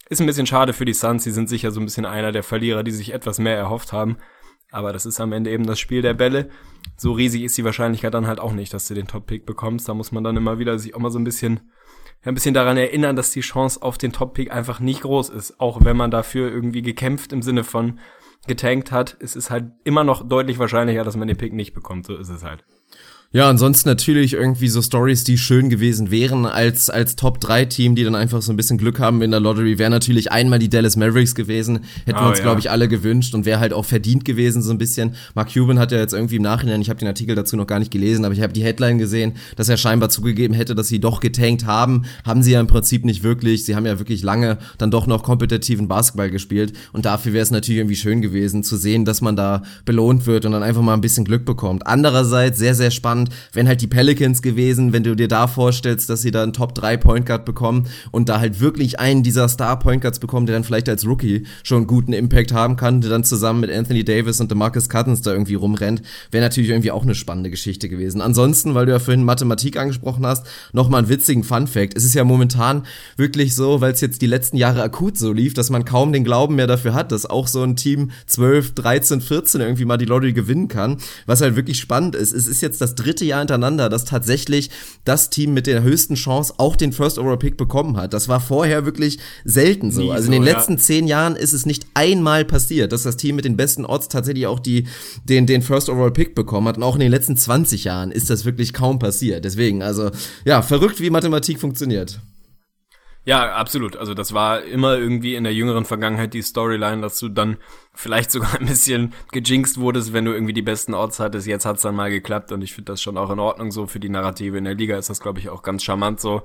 Ist ein bisschen schade für die Suns. Sie sind sicher so ein bisschen einer der Verlierer, die sich etwas mehr erhofft haben. Aber das ist am Ende eben das Spiel der Bälle. So riesig ist die Wahrscheinlichkeit dann halt auch nicht, dass du den Top-Pick bekommst. Da muss man dann immer wieder sich auch mal so ein bisschen, ein bisschen daran erinnern, dass die Chance auf den Top-Pick einfach nicht groß ist. Auch wenn man dafür irgendwie gekämpft im Sinne von getankt hat, ist es halt immer noch deutlich wahrscheinlicher, dass man den Pick nicht bekommt. So ist es halt. Ja, ansonsten natürlich irgendwie so Stories, die schön gewesen wären als als Top 3 Team, die dann einfach so ein bisschen Glück haben in der Lottery, wäre natürlich einmal die Dallas Mavericks gewesen, hätten oh, wir uns ja. glaube ich alle gewünscht und wäre halt auch verdient gewesen so ein bisschen. Mark Cuban hat ja jetzt irgendwie im Nachhinein, ich habe den Artikel dazu noch gar nicht gelesen, aber ich habe die Headline gesehen, dass er scheinbar zugegeben hätte, dass sie doch getankt haben, haben sie ja im Prinzip nicht wirklich. Sie haben ja wirklich lange dann doch noch kompetitiven Basketball gespielt und dafür wäre es natürlich irgendwie schön gewesen zu sehen, dass man da belohnt wird und dann einfach mal ein bisschen Glück bekommt. Andererseits sehr sehr spannend spannend, wenn halt die Pelicans gewesen, wenn du dir da vorstellst, dass sie da einen Top 3 Point Guard bekommen und da halt wirklich einen dieser Star Point Guards bekommen, der dann vielleicht als Rookie schon einen guten Impact haben kann, der dann zusammen mit Anthony Davis und DeMarcus Cousins da irgendwie rumrennt, wäre natürlich irgendwie auch eine spannende Geschichte gewesen. Ansonsten, weil du ja vorhin Mathematik angesprochen hast, nochmal einen witzigen Fun Fact. Es ist ja momentan wirklich so, weil es jetzt die letzten Jahre akut so lief, dass man kaum den Glauben mehr dafür hat, dass auch so ein Team 12, 13, 14 irgendwie mal die Lottery gewinnen kann. Was halt wirklich spannend ist. Es ist jetzt das dritte dritte Jahr hintereinander, dass tatsächlich das Team mit der höchsten Chance auch den First Overall Pick bekommen hat. Das war vorher wirklich selten so. Nie also in den so, letzten ja. zehn Jahren ist es nicht einmal passiert, dass das Team mit den besten Odds tatsächlich auch die, den, den First Overall Pick bekommen hat. Und auch in den letzten 20 Jahren ist das wirklich kaum passiert. Deswegen, also, ja, verrückt, wie Mathematik funktioniert. Ja, absolut. Also das war immer irgendwie in der jüngeren Vergangenheit die Storyline, dass du dann vielleicht sogar ein bisschen gejinxt wurdest, wenn du irgendwie die besten Odds hattest. Jetzt hat's dann mal geklappt und ich finde das schon auch in Ordnung so. Für die Narrative in der Liga ist das, glaube ich, auch ganz charmant so.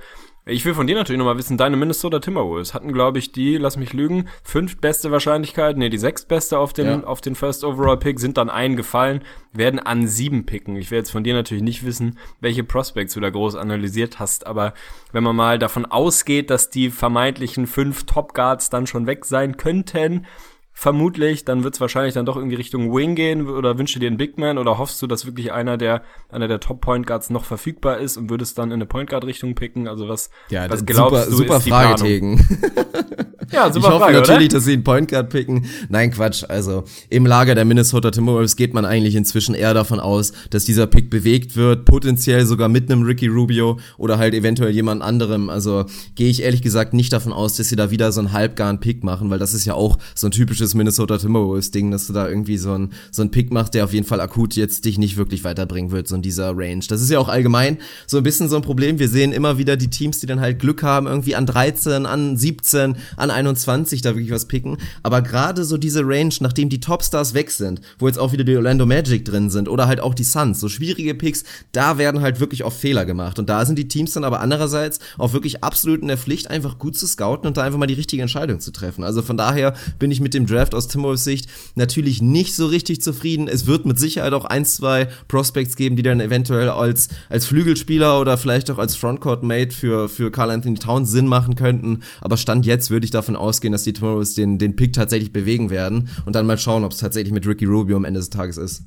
Ich will von dir natürlich nochmal wissen, deine Minnesota Timberwolves hatten, glaube ich, die, lass mich lügen, fünf beste Wahrscheinlichkeit, nee, die sechs beste auf den, ja. auf den First Overall Pick, sind dann eingefallen, werden an sieben picken. Ich will jetzt von dir natürlich nicht wissen, welche Prospects du da groß analysiert hast, aber wenn man mal davon ausgeht, dass die vermeintlichen fünf Top Guards dann schon weg sein könnten, vermutlich, dann wird es wahrscheinlich dann doch irgendwie Richtung Wing gehen oder wünschst du dir einen Big Man oder hoffst du, dass wirklich einer der einer der Top Point Guards noch verfügbar ist und würdest dann in eine Point Guard Richtung picken? Also was, ja, was glaubst super, du super ist Frage, Ja, super ich hoffe Frage, natürlich, oder? dass sie einen Point Guard picken. Nein, Quatsch. Also im Lager der Minnesota Timberwolves geht man eigentlich inzwischen eher davon aus, dass dieser Pick bewegt wird, potenziell sogar mit einem Ricky Rubio oder halt eventuell jemand anderem. Also gehe ich ehrlich gesagt nicht davon aus, dass sie da wieder so einen halbgaren Pick machen, weil das ist ja auch so ein typisches Minnesota Timberwolves Ding, dass du da irgendwie so ein so ein Pick machst, der auf jeden Fall akut jetzt dich nicht wirklich weiterbringen wird, so in dieser Range. Das ist ja auch allgemein so ein bisschen so ein Problem. Wir sehen immer wieder die Teams, die dann halt Glück haben, irgendwie an 13, an 17, an 21 da wirklich was picken. Aber gerade so diese Range, nachdem die Topstars weg sind, wo jetzt auch wieder die Orlando Magic drin sind oder halt auch die Suns, so schwierige Picks, da werden halt wirklich oft Fehler gemacht. Und da sind die Teams dann aber andererseits auch wirklich absolut in der Pflicht, einfach gut zu scouten und da einfach mal die richtige Entscheidung zu treffen. Also von daher bin ich mit dem Draft aus Timberwolves Sicht natürlich nicht so richtig zufrieden. Es wird mit Sicherheit auch ein, zwei Prospects geben, die dann eventuell als, als Flügelspieler oder vielleicht auch als Frontcourt-Mate für, für Carl Anthony Towns Sinn machen könnten. Aber Stand jetzt würde ich davon ausgehen, dass die Timberwolves den, den Pick tatsächlich bewegen werden und dann mal schauen, ob es tatsächlich mit Ricky Rubio am Ende des Tages ist.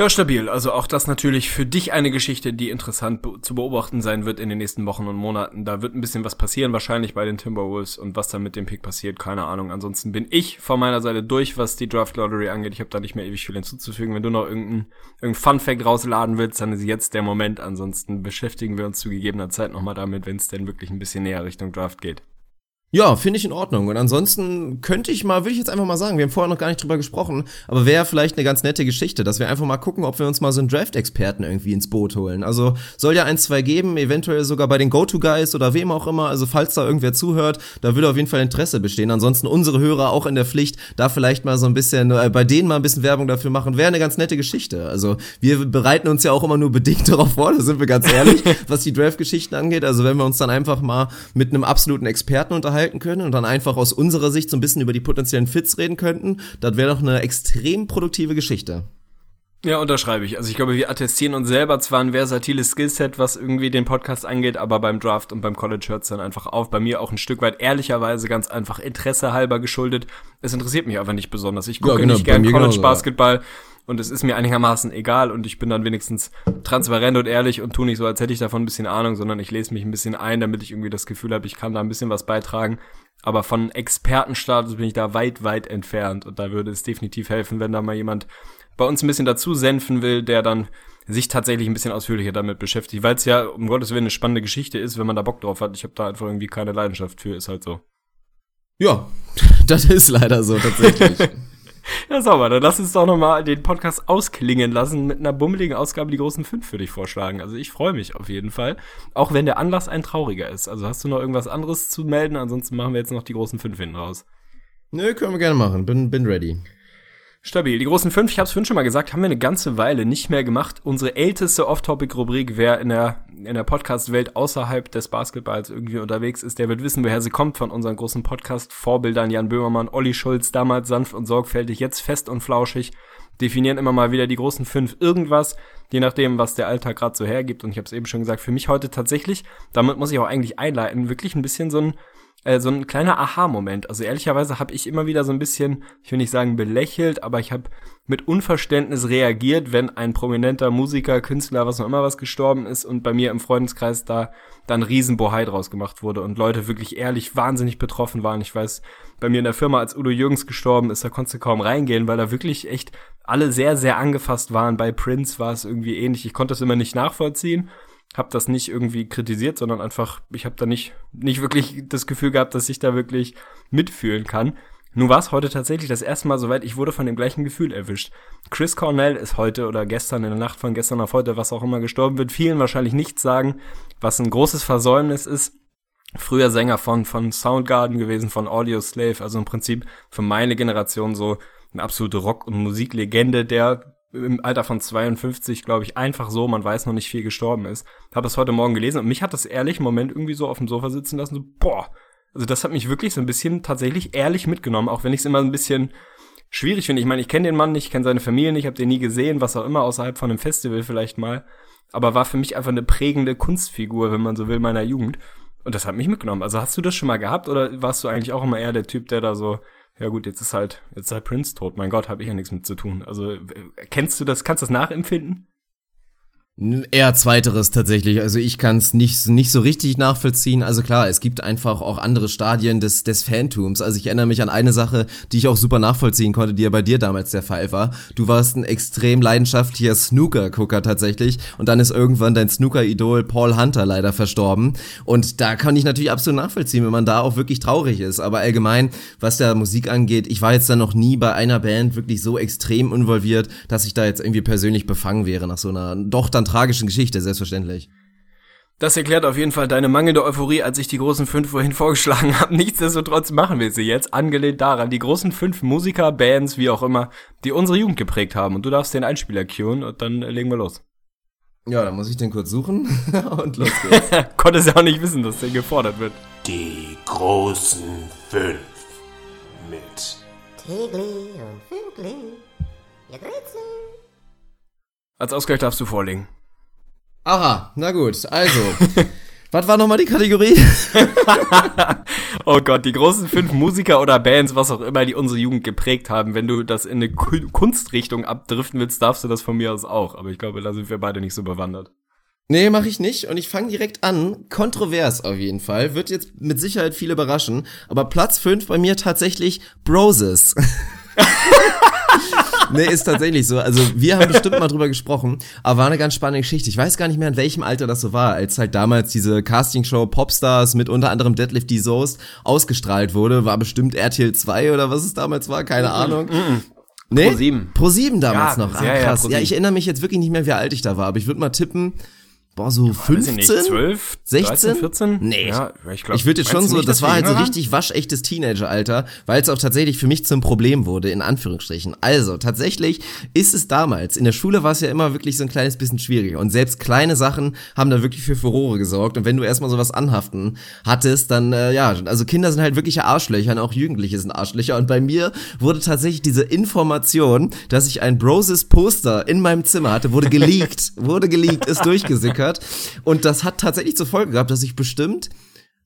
Ja, stabil. Also auch das natürlich für dich eine Geschichte, die interessant be zu beobachten sein wird in den nächsten Wochen und Monaten. Da wird ein bisschen was passieren, wahrscheinlich bei den Timberwolves und was dann mit dem Pick passiert, keine Ahnung. Ansonsten bin ich von meiner Seite durch, was die Draft Lottery angeht. Ich habe da nicht mehr ewig viel hinzuzufügen. Wenn du noch irgendein, irgendein Fun Fact rausladen willst, dann ist jetzt der Moment. Ansonsten beschäftigen wir uns zu gegebener Zeit nochmal damit, wenn es denn wirklich ein bisschen näher Richtung Draft geht. Ja, finde ich in Ordnung. Und ansonsten könnte ich mal, würde ich jetzt einfach mal sagen, wir haben vorher noch gar nicht drüber gesprochen, aber wäre vielleicht eine ganz nette Geschichte, dass wir einfach mal gucken, ob wir uns mal so einen Draft-Experten irgendwie ins Boot holen. Also soll ja ein, zwei geben, eventuell sogar bei den Go-To-Guys oder wem auch immer. Also falls da irgendwer zuhört, da würde auf jeden Fall Interesse bestehen. Ansonsten unsere Hörer auch in der Pflicht, da vielleicht mal so ein bisschen, äh, bei denen mal ein bisschen Werbung dafür machen, wäre eine ganz nette Geschichte. Also wir bereiten uns ja auch immer nur bedingt darauf vor, da sind wir ganz ehrlich, was die Draft-Geschichten angeht. Also wenn wir uns dann einfach mal mit einem absoluten Experten unterhalten, unterhalten können und dann einfach aus unserer Sicht so ein bisschen über die potenziellen Fits reden könnten, das wäre doch eine extrem produktive Geschichte. Ja, unterschreibe ich. Also ich glaube, wir attestieren uns selber zwar ein versatiles Skillset, was irgendwie den Podcast angeht, aber beim Draft und beim College hört es dann einfach auf. Bei mir auch ein Stück weit ehrlicherweise ganz einfach Interesse halber geschuldet. Es interessiert mich einfach nicht besonders. Ich gucke ja, genau, nicht gern College Basketball und es ist mir einigermaßen egal und ich bin dann wenigstens transparent und ehrlich und tu nicht so, als hätte ich davon ein bisschen Ahnung, sondern ich lese mich ein bisschen ein, damit ich irgendwie das Gefühl habe, ich kann da ein bisschen was beitragen. Aber von Expertenstatus bin ich da weit, weit entfernt. Und da würde es definitiv helfen, wenn da mal jemand bei uns ein bisschen dazu senfen will, der dann sich tatsächlich ein bisschen ausführlicher damit beschäftigt, weil es ja um Gottes Willen eine spannende Geschichte ist, wenn man da Bock drauf hat. Ich habe da einfach irgendwie keine Leidenschaft für, ist halt so. Ja, das ist leider so tatsächlich. Ja, sauber. Dann lass uns doch nochmal den Podcast ausklingen lassen mit einer bummeligen Ausgabe die großen fünf für dich vorschlagen. Also ich freue mich auf jeden Fall. Auch wenn der Anlass ein trauriger ist. Also hast du noch irgendwas anderes zu melden? Ansonsten machen wir jetzt noch die großen fünf hinten raus. Nö, können wir gerne machen. Bin, bin ready. Stabil. Die großen fünf, ich habe es vorhin schon mal gesagt, haben wir eine ganze Weile nicht mehr gemacht. Unsere älteste Off-Topic-Rubrik, wer in der, in der Podcast-Welt außerhalb des Basketballs irgendwie unterwegs ist, der wird wissen, woher sie kommt von unseren großen Podcast-Vorbildern. Jan Böhmermann, Olli Schulz, damals sanft und sorgfältig, jetzt fest und flauschig, definieren immer mal wieder die großen fünf irgendwas, je nachdem, was der Alltag gerade so hergibt. Und ich habe es eben schon gesagt, für mich heute tatsächlich, damit muss ich auch eigentlich einleiten, wirklich ein bisschen so ein äh, so ein kleiner Aha-Moment. Also ehrlicherweise habe ich immer wieder so ein bisschen, ich will nicht sagen belächelt, aber ich habe mit Unverständnis reagiert, wenn ein prominenter Musiker, Künstler, was auch immer was gestorben ist und bei mir im Freundeskreis da dann Riesenbohai draus gemacht wurde und Leute wirklich ehrlich wahnsinnig betroffen waren. Ich weiß, bei mir in der Firma, als Udo Jürgens gestorben ist, da konntest du kaum reingehen, weil da wirklich echt alle sehr, sehr angefasst waren. Bei Prince war es irgendwie ähnlich. Ich konnte das immer nicht nachvollziehen habe das nicht irgendwie kritisiert, sondern einfach, ich habe da nicht, nicht wirklich das Gefühl gehabt, dass ich da wirklich mitfühlen kann. Nun war es heute tatsächlich das erste Mal soweit, ich wurde von dem gleichen Gefühl erwischt. Chris Cornell ist heute oder gestern, in der Nacht von gestern auf heute, was auch immer gestorben wird, vielen wahrscheinlich nichts sagen, was ein großes Versäumnis ist. Früher Sänger von, von Soundgarden gewesen, von Audio Slave, also im Prinzip für meine Generation so eine absolute Rock- und Musiklegende, der im Alter von 52, glaube ich, einfach so, man weiß noch nicht viel gestorben ist. Habe es heute Morgen gelesen und mich hat das ehrlich im Moment irgendwie so auf dem Sofa sitzen lassen, so, boah, also das hat mich wirklich so ein bisschen tatsächlich ehrlich mitgenommen, auch wenn ich es immer ein bisschen schwierig finde. Ich meine, ich kenne den Mann nicht, ich kenne seine Familie nicht, habe den nie gesehen, was auch immer, außerhalb von einem Festival vielleicht mal. Aber war für mich einfach eine prägende Kunstfigur, wenn man so will, meiner Jugend. Und das hat mich mitgenommen. Also hast du das schon mal gehabt oder warst du eigentlich auch immer eher der Typ, der da so ja gut, jetzt ist halt, jetzt ist halt Prince tot. Mein Gott, habe ich ja nichts mit zu tun. Also kennst du das, kannst du das nachempfinden? Eher zweiteres tatsächlich. Also ich kann es nicht, nicht so richtig nachvollziehen. Also klar, es gibt einfach auch andere Stadien des, des Fantums. Also ich erinnere mich an eine Sache, die ich auch super nachvollziehen konnte, die ja bei dir damals der Fall war. Du warst ein extrem leidenschaftlicher Snooker-Gucker tatsächlich und dann ist irgendwann dein Snooker-Idol Paul Hunter leider verstorben. Und da kann ich natürlich absolut nachvollziehen, wenn man da auch wirklich traurig ist. Aber allgemein, was der Musik angeht, ich war jetzt da noch nie bei einer Band wirklich so extrem involviert, dass ich da jetzt irgendwie persönlich befangen wäre nach so einer doch dann tragischen Geschichte, selbstverständlich. Das erklärt auf jeden Fall deine mangelnde Euphorie, als ich die großen fünf vorhin vorgeschlagen habe. Nichtsdestotrotz machen wir sie jetzt, angelehnt daran. Die großen fünf Musiker, Bands, wie auch immer, die unsere Jugend geprägt haben. Und du darfst den Einspieler cueen und dann legen wir los. Ja, dann muss ich den kurz suchen und los geht's. Konntest ja auch nicht wissen, dass der gefordert wird. Die großen fünf. mit Tegli und Rätsel. Als Ausgleich darfst du vorlegen. Aha, na gut, also. was war nochmal die Kategorie? Oh Gott, die großen fünf Musiker oder Bands, was auch immer, die unsere Jugend geprägt haben. Wenn du das in eine Ku- Kunstrichtung abdriften willst, darfst du das von mir aus auch. Aber ich glaube, da sind wir beide nicht so bewandert. Nee, mache ich nicht. Und ich fange direkt an. Kontrovers auf jeden Fall. Wird jetzt mit Sicherheit viele überraschen. Aber Platz 5 bei mir tatsächlich Broses. nee, ist tatsächlich so. Also wir haben bestimmt mal drüber gesprochen, aber war eine ganz spannende Geschichte. Ich weiß gar nicht mehr, in welchem Alter das so war, als halt damals diese Castingshow Popstars mit unter anderem Deadlift D. Soest ausgestrahlt wurde. War bestimmt RTL 2 oder was es damals war, keine Ahnung. Nee? Pro7. Pro 7 damals Ja, noch. Ah, ja, ja, krass. Pro Ja, 7. ich erinnere mich jetzt wirklich nicht mehr, wie alt ich da war, aber ich würde mal tippen, boah, so Weiß 15? ich nicht, 12, 16? 13, 14? Nee. Ja, ich glaube. Ich würde jetzt schon so, das war halt so richtig waschechtes Teenageralter, weil es auch tatsächlich für mich zum Problem wurde, in Anführungsstrichen. Also, tatsächlich ist es damals, in der Schule war es ja immer wirklich so ein kleines bisschen schwieriger und selbst kleine Sachen haben da wirklich für Furore gesorgt und wenn du erstmal sowas anhaften hattest, dann, äh, ja, also Kinder sind halt wirkliche Arschlöcher und auch Jugendliche sind Arschlöcher und bei mir wurde tatsächlich diese Information, dass ich ein Broses Poster in meinem Zimmer hatte, wurde geleakt, wurde geleakt, ist durchgesickert und das hat tatsächlich zur Folge gehabt, dass ich bestimmt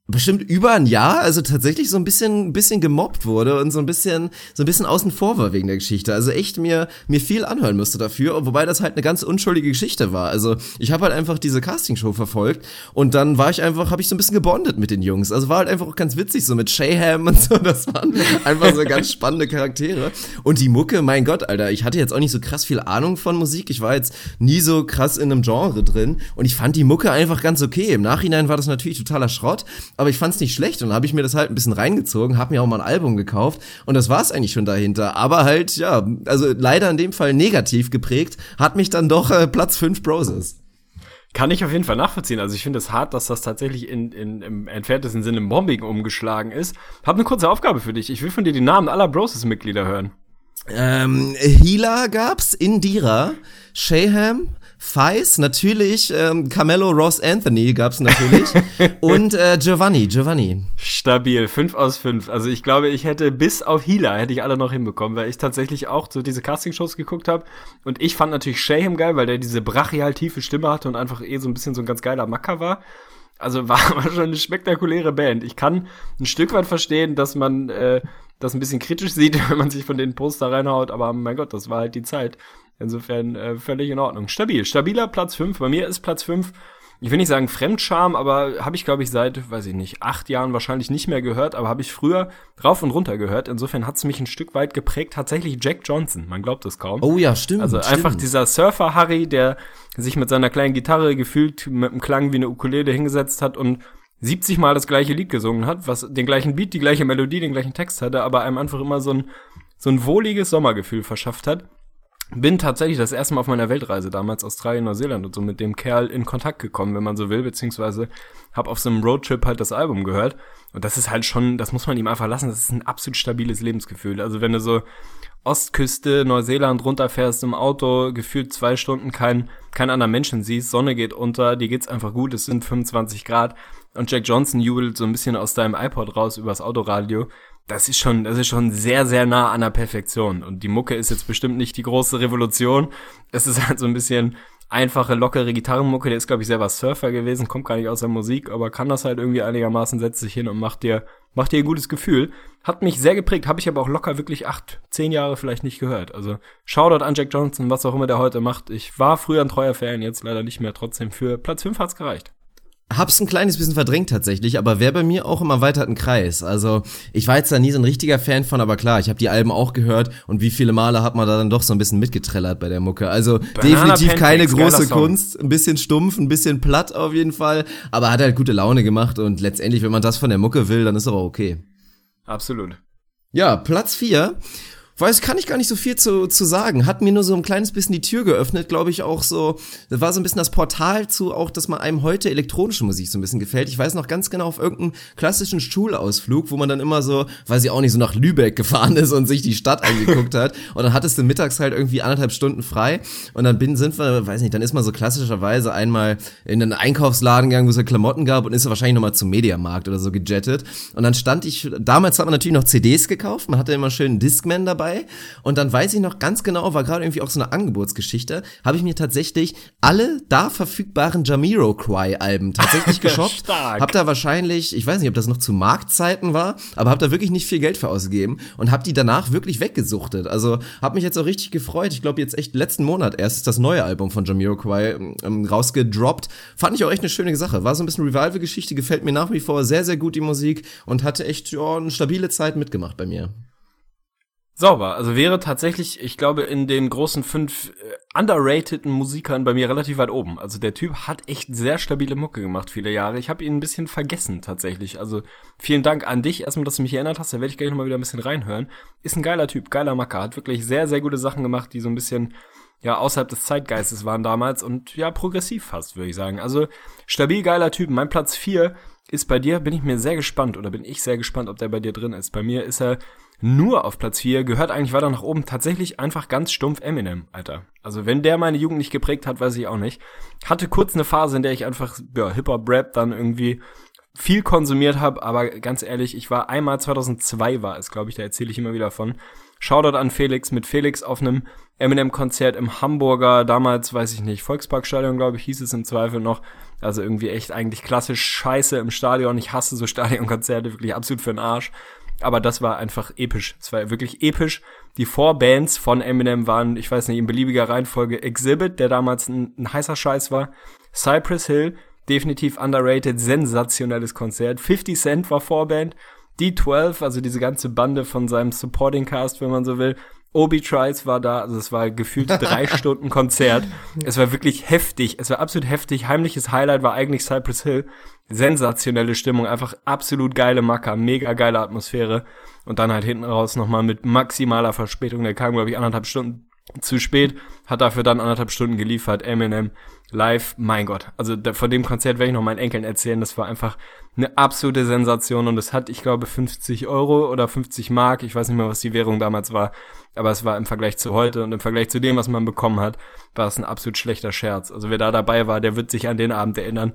bestimmt über ein Jahr, also tatsächlich so ein bisschen, bisschen gemobbt wurde und so ein bisschen, so ein bisschen außen vor war wegen der Geschichte. Also echt mir, mir viel anhören musste dafür, wobei das halt eine ganz unschuldige Geschichte war. Also ich habe halt einfach diese Castingshow verfolgt und dann war ich einfach, habe ich so ein bisschen gebondet mit den Jungs. Also war halt einfach auch ganz witzig, so mit Shayham und so. Das waren einfach so ganz spannende Charaktere. Und die Mucke, mein Gott, Alter, ich hatte jetzt auch nicht so krass viel Ahnung von Musik. Ich war jetzt nie so krass in einem Genre drin und ich fand die Mucke einfach ganz okay. Im Nachhinein war das natürlich totaler Schrott, aber ich fand's nicht schlecht und habe ich mir das halt ein bisschen reingezogen, habe mir auch mal ein Album gekauft und das war's eigentlich schon dahinter. Aber halt, ja, also leider in dem Fall negativ geprägt, hat mich dann doch äh, Platz 5 Broses. Kann ich auf jeden Fall nachvollziehen. Also ich finde es hart, dass das tatsächlich in, in, im entferntesten Sinne im Bombing umgeschlagen ist. Hab eine kurze Aufgabe für dich. Ich will von dir die Namen aller Broses-Mitglieder hören. Ähm, Hila gab's, Indira, Shayham, Feis, natürlich, ähm, Carmelo Ross Anthony gab's natürlich und äh, Giovanni, Giovanni. Stabil, 5 aus 5. Also ich glaube, ich hätte bis auf Hila hätte ich alle noch hinbekommen, weil ich tatsächlich auch so diese Castingshows geguckt habe. Und ich fand natürlich Shayham geil, weil der diese brachial tiefe Stimme hatte und einfach eh so ein bisschen so ein ganz geiler Macker war. Also war, war schon eine spektakuläre Band. Ich kann ein Stück weit verstehen, dass man äh, das ein bisschen kritisch sieht, wenn man sich von den Poster reinhaut, aber mein Gott, das war halt die Zeit. Insofern äh, völlig in Ordnung. Stabil, stabiler Platz 5. Bei mir ist Platz 5 ich will nicht sagen Fremdscham, aber habe ich, glaube ich, seit, weiß ich nicht, acht Jahren wahrscheinlich nicht mehr gehört, aber habe ich früher rauf und runter gehört. Insofern hat es mich ein Stück weit geprägt. Tatsächlich Jack Johnson, man glaubt es kaum. Oh ja, stimmt. Also stimmt. einfach dieser Surfer-Harry, der sich mit seiner kleinen Gitarre gefühlt mit einem Klang wie eine Ukulele hingesetzt hat und 70 Mal das gleiche Lied gesungen hat, was den gleichen Beat, die gleiche Melodie, den gleichen Text hatte, aber einem einfach immer so ein, so ein wohliges Sommergefühl verschafft hat. Bin tatsächlich das erste Mal auf meiner Weltreise damals Australien, Neuseeland und so mit dem Kerl in Kontakt gekommen, wenn man so will, beziehungsweise habe auf so einem Roadtrip halt das Album gehört. Und das ist halt schon, das muss man ihm einfach lassen, das ist ein absolut stabiles Lebensgefühl. Also wenn du so Ostküste, Neuseeland runterfährst im Auto, gefühlt zwei Stunden kein, kein anderer Menschen siehst, Sonne geht unter, dir geht's einfach gut, es sind 25 Grad und Jack Johnson jubelt so ein bisschen aus deinem iPod raus übers Autoradio. Das ist schon, das ist schon sehr, sehr nah an der Perfektion. Und die Mucke ist jetzt bestimmt nicht die große Revolution. Es ist halt so ein bisschen einfache, lockere Gitarrenmucke. Der ist, glaube ich, selber Surfer gewesen, kommt gar nicht aus der Musik, aber kann das halt irgendwie einigermaßen, setzt sich hin und macht dir, macht dir ein gutes Gefühl. Hat mich sehr geprägt, habe ich aber auch locker wirklich acht, zehn Jahre vielleicht nicht gehört. Also Shoutout an Jack Johnson, was auch immer der heute macht. Ich war früher ein treuer Fan, jetzt leider nicht mehr. Trotzdem für Platz 5 hat's gereicht. Hab's ein kleines bisschen verdrängt tatsächlich, aber wäre bei mir auch im erweiterten Kreis. Also ich war jetzt da nie so ein richtiger Fan von, aber klar, ich habe die Alben auch gehört und wie viele Male hat man da dann doch so ein bisschen mitgetrellert bei der Mucke. Also definitiv Pancakes, keine große. Kunst, ein bisschen stumpf, ein bisschen platt auf jeden Fall, aber hat halt gute Laune gemacht und letztendlich, wenn man das von der Mucke will, dann ist aber okay. Absolut. Ja, Platz 4. Weiß, kann ich gar nicht so viel zu, zu sagen. Hat mir nur so ein kleines bisschen die Tür geöffnet, glaube ich, auch so. Das war so ein bisschen das Portal zu auch, dass man einem heute elektronische Musik so ein bisschen gefällt. Ich weiß noch ganz genau auf irgendeinem klassischen Schulausflug, wo man dann immer so, weiß ich auch nicht, so nach Lübeck gefahren ist und sich die Stadt angeguckt hat. Und dann hattest du mittags halt irgendwie anderthalb Stunden frei. Und dann bin, sind wir, weiß nicht, dann ist man so klassischerweise einmal in einen Einkaufsladen gegangen, wo es ja Klamotten gab und ist wahrscheinlich nochmal zum Mediamarkt oder so gejettet. Und dann stand ich, damals hat man natürlich noch CDs gekauft, man hatte immer schön einen Discman dabei dabei. Und dann weiß ich noch ganz genau, war gerade irgendwie auch so eine Angebotsgeschichte, habe ich mir tatsächlich alle da verfügbaren Jamiro Cry Alben tatsächlich geshoppt. Stark. Hab da wahrscheinlich, ich weiß nicht, ob das noch zu Marktzeiten war, aber hab da wirklich nicht viel Geld für ausgegeben und hab die danach wirklich weggesuchtet. Also hab mich jetzt auch richtig gefreut. Ich glaube jetzt echt letzten Monat erst ist das neue Album von Jamiroquai ähm, rausgedroppt. Fand ich auch echt eine schöne Sache. War so ein bisschen Revival-Geschichte, gefällt mir nach wie vor sehr, sehr gut die Musik und hatte echt ja, eine stabile Zeit mitgemacht bei mir. Sauber. Also wäre tatsächlich, ich glaube, in den großen fünf äh, underrateden Musikern bei mir relativ weit oben. Also der Typ hat echt sehr stabile Mucke gemacht, viele Jahre. Ich habe ihn ein bisschen vergessen tatsächlich. Also vielen Dank an dich erstmal, dass du mich erinnert hast. Da werde ich gleich nochmal wieder ein bisschen reinhören. Ist ein geiler Typ, geiler Macker. Hat wirklich sehr, sehr gute Sachen gemacht, die so ein bisschen ja außerhalb des Zeitgeistes waren damals und ja progressiv fast, würde ich sagen. Also stabil geiler Typ. Mein Platz vier ist bei dir, bin ich mir sehr gespannt oder bin ich sehr gespannt, ob der bei dir drin ist. Bei mir ist er nur auf Platz 4, gehört eigentlich weiter nach oben, tatsächlich einfach ganz stumpf Eminem, Alter. Also wenn der meine Jugend nicht geprägt hat, weiß ich auch nicht. Hatte kurz eine Phase, in der ich einfach, ja, Hip-Hop-Rap dann irgendwie viel konsumiert habe, aber ganz ehrlich, ich war einmal 2002 war es, glaube ich, da erzähle ich immer wieder von. Shoutout an Felix mit Felix auf einem Eminem-Konzert im Hamburger, damals, weiß ich nicht, Volksparkstadion, glaube ich, hieß es im Zweifel noch. Also irgendwie echt eigentlich klassisch scheiße im Stadion. Ich hasse so Stadionkonzerte, wirklich absolut für den Arsch. Aber das war einfach episch. Es war wirklich episch. Die Vorbands von Eminem waren, ich weiß nicht, in beliebiger Reihenfolge Exhibit, der damals ein, ein heißer Scheiß war. Cypress Hill, definitiv underrated, sensationelles Konzert. 50 Cent war Vorband. D12, also diese ganze Bande von seinem Supporting Cast, wenn man so will. Obi Trice war da, also es war gefühlt drei Stunden Konzert. Es war wirklich heftig, es war absolut heftig. Heimliches Highlight war eigentlich Cypress Hill. Sensationelle Stimmung, einfach absolut geile Macker, mega geile Atmosphäre. Und dann halt hinten raus nochmal mit maximaler Verspätung. Der kam, glaube ich, anderthalb Stunden zu spät, hat dafür dann anderthalb Stunden geliefert. Eminem live, mein Gott. Also da, von dem Konzert werde ich noch meinen Enkeln erzählen. Das war einfach eine absolute Sensation und es hat, ich glaube, 50 Euro oder 50 Mark. Ich weiß nicht mehr, was die Währung damals war. Aber es war im Vergleich zu heute und im Vergleich zu dem, was man bekommen hat, war es ein absolut schlechter Scherz. Also wer da dabei war, der wird sich an den Abend erinnern.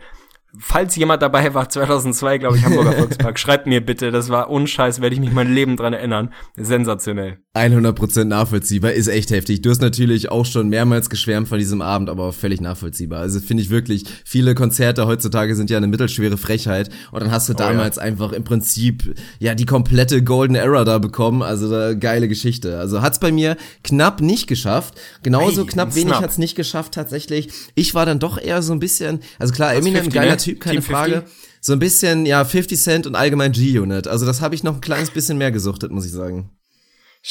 Falls jemand dabei war, 2002, glaube ich, Hamburger Volkspark, schreibt mir bitte, das war unscheiß, werde ich mich mein Leben dran erinnern. Sensationell. 100% nachvollziehbar, ist echt heftig. Du hast natürlich auch schon mehrmals geschwärmt von diesem Abend, aber völlig nachvollziehbar. Also finde ich wirklich, viele Konzerte heutzutage sind ja eine mittelschwere Frechheit und dann hast du damals oh ja. einfach im Prinzip ja die komplette Golden Era da bekommen, also da, geile Geschichte. Also hat's bei mir knapp nicht geschafft, genauso hey, knapp wenig hat's nicht geschafft tatsächlich. Ich war dann doch eher so ein bisschen, also klar, Eminem, geiler Typ, keine Team Frage. 50? So ein bisschen, ja, 50 Cent und allgemein G-Unit. Also das habe ich noch ein kleines bisschen mehr gesuchtet, muss ich sagen.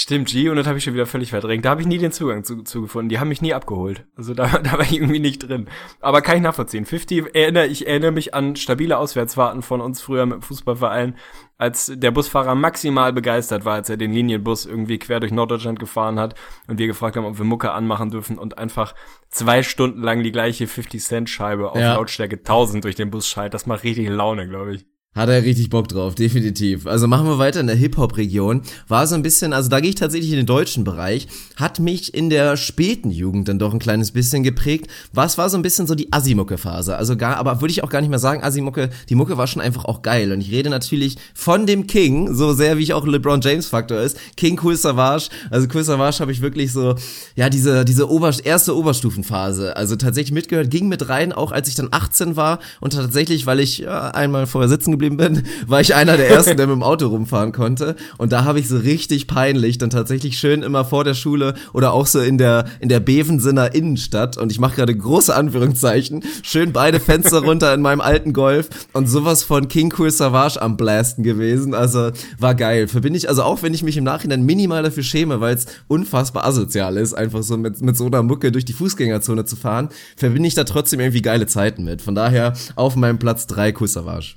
Stimmt, G-Unit habe ich schon wieder völlig verdrängt. Da habe ich nie den Zugang zu, zu gefunden. Die haben mich nie abgeholt. Also da, da war ich irgendwie nicht drin. Aber kann ich nachvollziehen. 50 erinnere, ich erinnere mich an stabile Auswärtsfahrten von uns früher mit dem Fußballverein, als der Busfahrer maximal begeistert war, als er den Linienbus irgendwie quer durch Norddeutschland gefahren hat und wir gefragt haben, ob wir Mucke anmachen dürfen und einfach zwei Stunden lang die gleiche 50 Cent Scheibe auf ja. Lautstärke 1000 durch den Bus schallt. Das macht richtig Laune, glaube ich. Hat er richtig Bock drauf, definitiv. Also machen wir weiter in der Hip-Hop-Region. War so ein bisschen, also da gehe ich tatsächlich in den deutschen Bereich, hat mich in der späten Jugend dann doch ein kleines bisschen geprägt. Was war so ein bisschen so die Assi-Mucke-Phase? Also gar, aber würde ich auch gar nicht mehr sagen, Assi-Mucke, die Mucke war schon einfach auch geil. Und ich rede natürlich von dem King, so sehr wie ich auch LeBron James-Faktor ist. King Cool Savage. Also Cool Savage habe ich wirklich so, ja, diese, diese Ober erste Oberstufenphase. Also tatsächlich mitgehört, ging mit rein, auch als ich dann 18 war und tatsächlich, weil ich ja, einmal vorher sitzen geblieben bin, war ich einer der ersten, der mit dem Auto rumfahren konnte. Und da habe ich so richtig peinlich dann tatsächlich schön immer vor der Schule oder auch so in der in der Bevensinner Innenstadt und ich mache gerade große Anführungszeichen, schön beide Fenster runter in meinem alten Golf und sowas von King Cool Savage am Blasten gewesen. Also war geil. Verbinde ich also auch, wenn ich mich im Nachhinein minimal dafür schäme, weil es unfassbar asozial ist, einfach so mit mit so einer Mucke durch die Fußgängerzone zu fahren, verbinde ich da trotzdem irgendwie geile Zeiten mit. Von daher auf meinem Platz drei Cool Savage.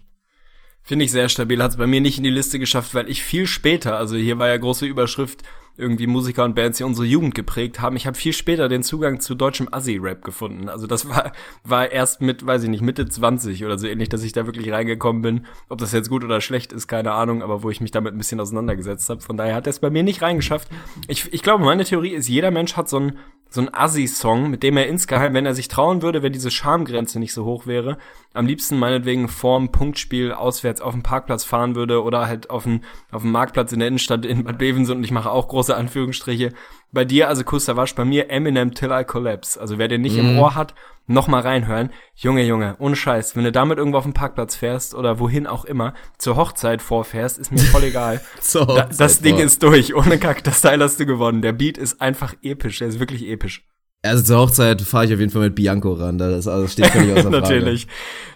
Finde ich sehr stabil. Hat es bei mir nicht in die Liste geschafft, weil ich viel später, also hier war ja große Überschrift, irgendwie Musiker und Bands, die unsere Jugend geprägt haben. Ich habe viel später den Zugang zu deutschem Assi-Rap gefunden. Also das war, war erst mit, weiß ich nicht, Mitte 20 oder so ähnlich, dass ich da wirklich reingekommen bin. Ob das jetzt gut oder schlecht ist, keine Ahnung, aber wo ich mich damit ein bisschen auseinandergesetzt habe. Von daher hat er es bei mir nicht reingeschafft. Ich, ich glaube, meine Theorie ist, jeder Mensch hat so ein so ein Assi-Song, mit dem er insgeheim, wenn er sich trauen würde, wenn diese Schamgrenze nicht so hoch wäre, am liebsten meinetwegen vorm Punktspiel auswärts auf den Parkplatz fahren würde oder halt auf dem, auf Marktplatz in der Innenstadt in Bad Bevensen und ich mache auch große Anführungsstriche. Bei dir, also Kustawasch, bei mir Eminem Till I Collapse. Also wer den nicht Mhm. im Ohr hat, noch mal reinhören. Junge, Junge, ohne Scheiß, wenn du damit irgendwo auf den Parkplatz fährst oder wohin auch immer, zur Hochzeit vorfährst, ist mir voll egal. Da, das Ding ist durch, ohne Kack, das Teil hast du gewonnen. Der Beat ist einfach episch, der ist wirklich episch. Also zur Hochzeit fahre ich auf jeden Fall mit Bianco ran. Das also steht völlig außer Frage. natürlich,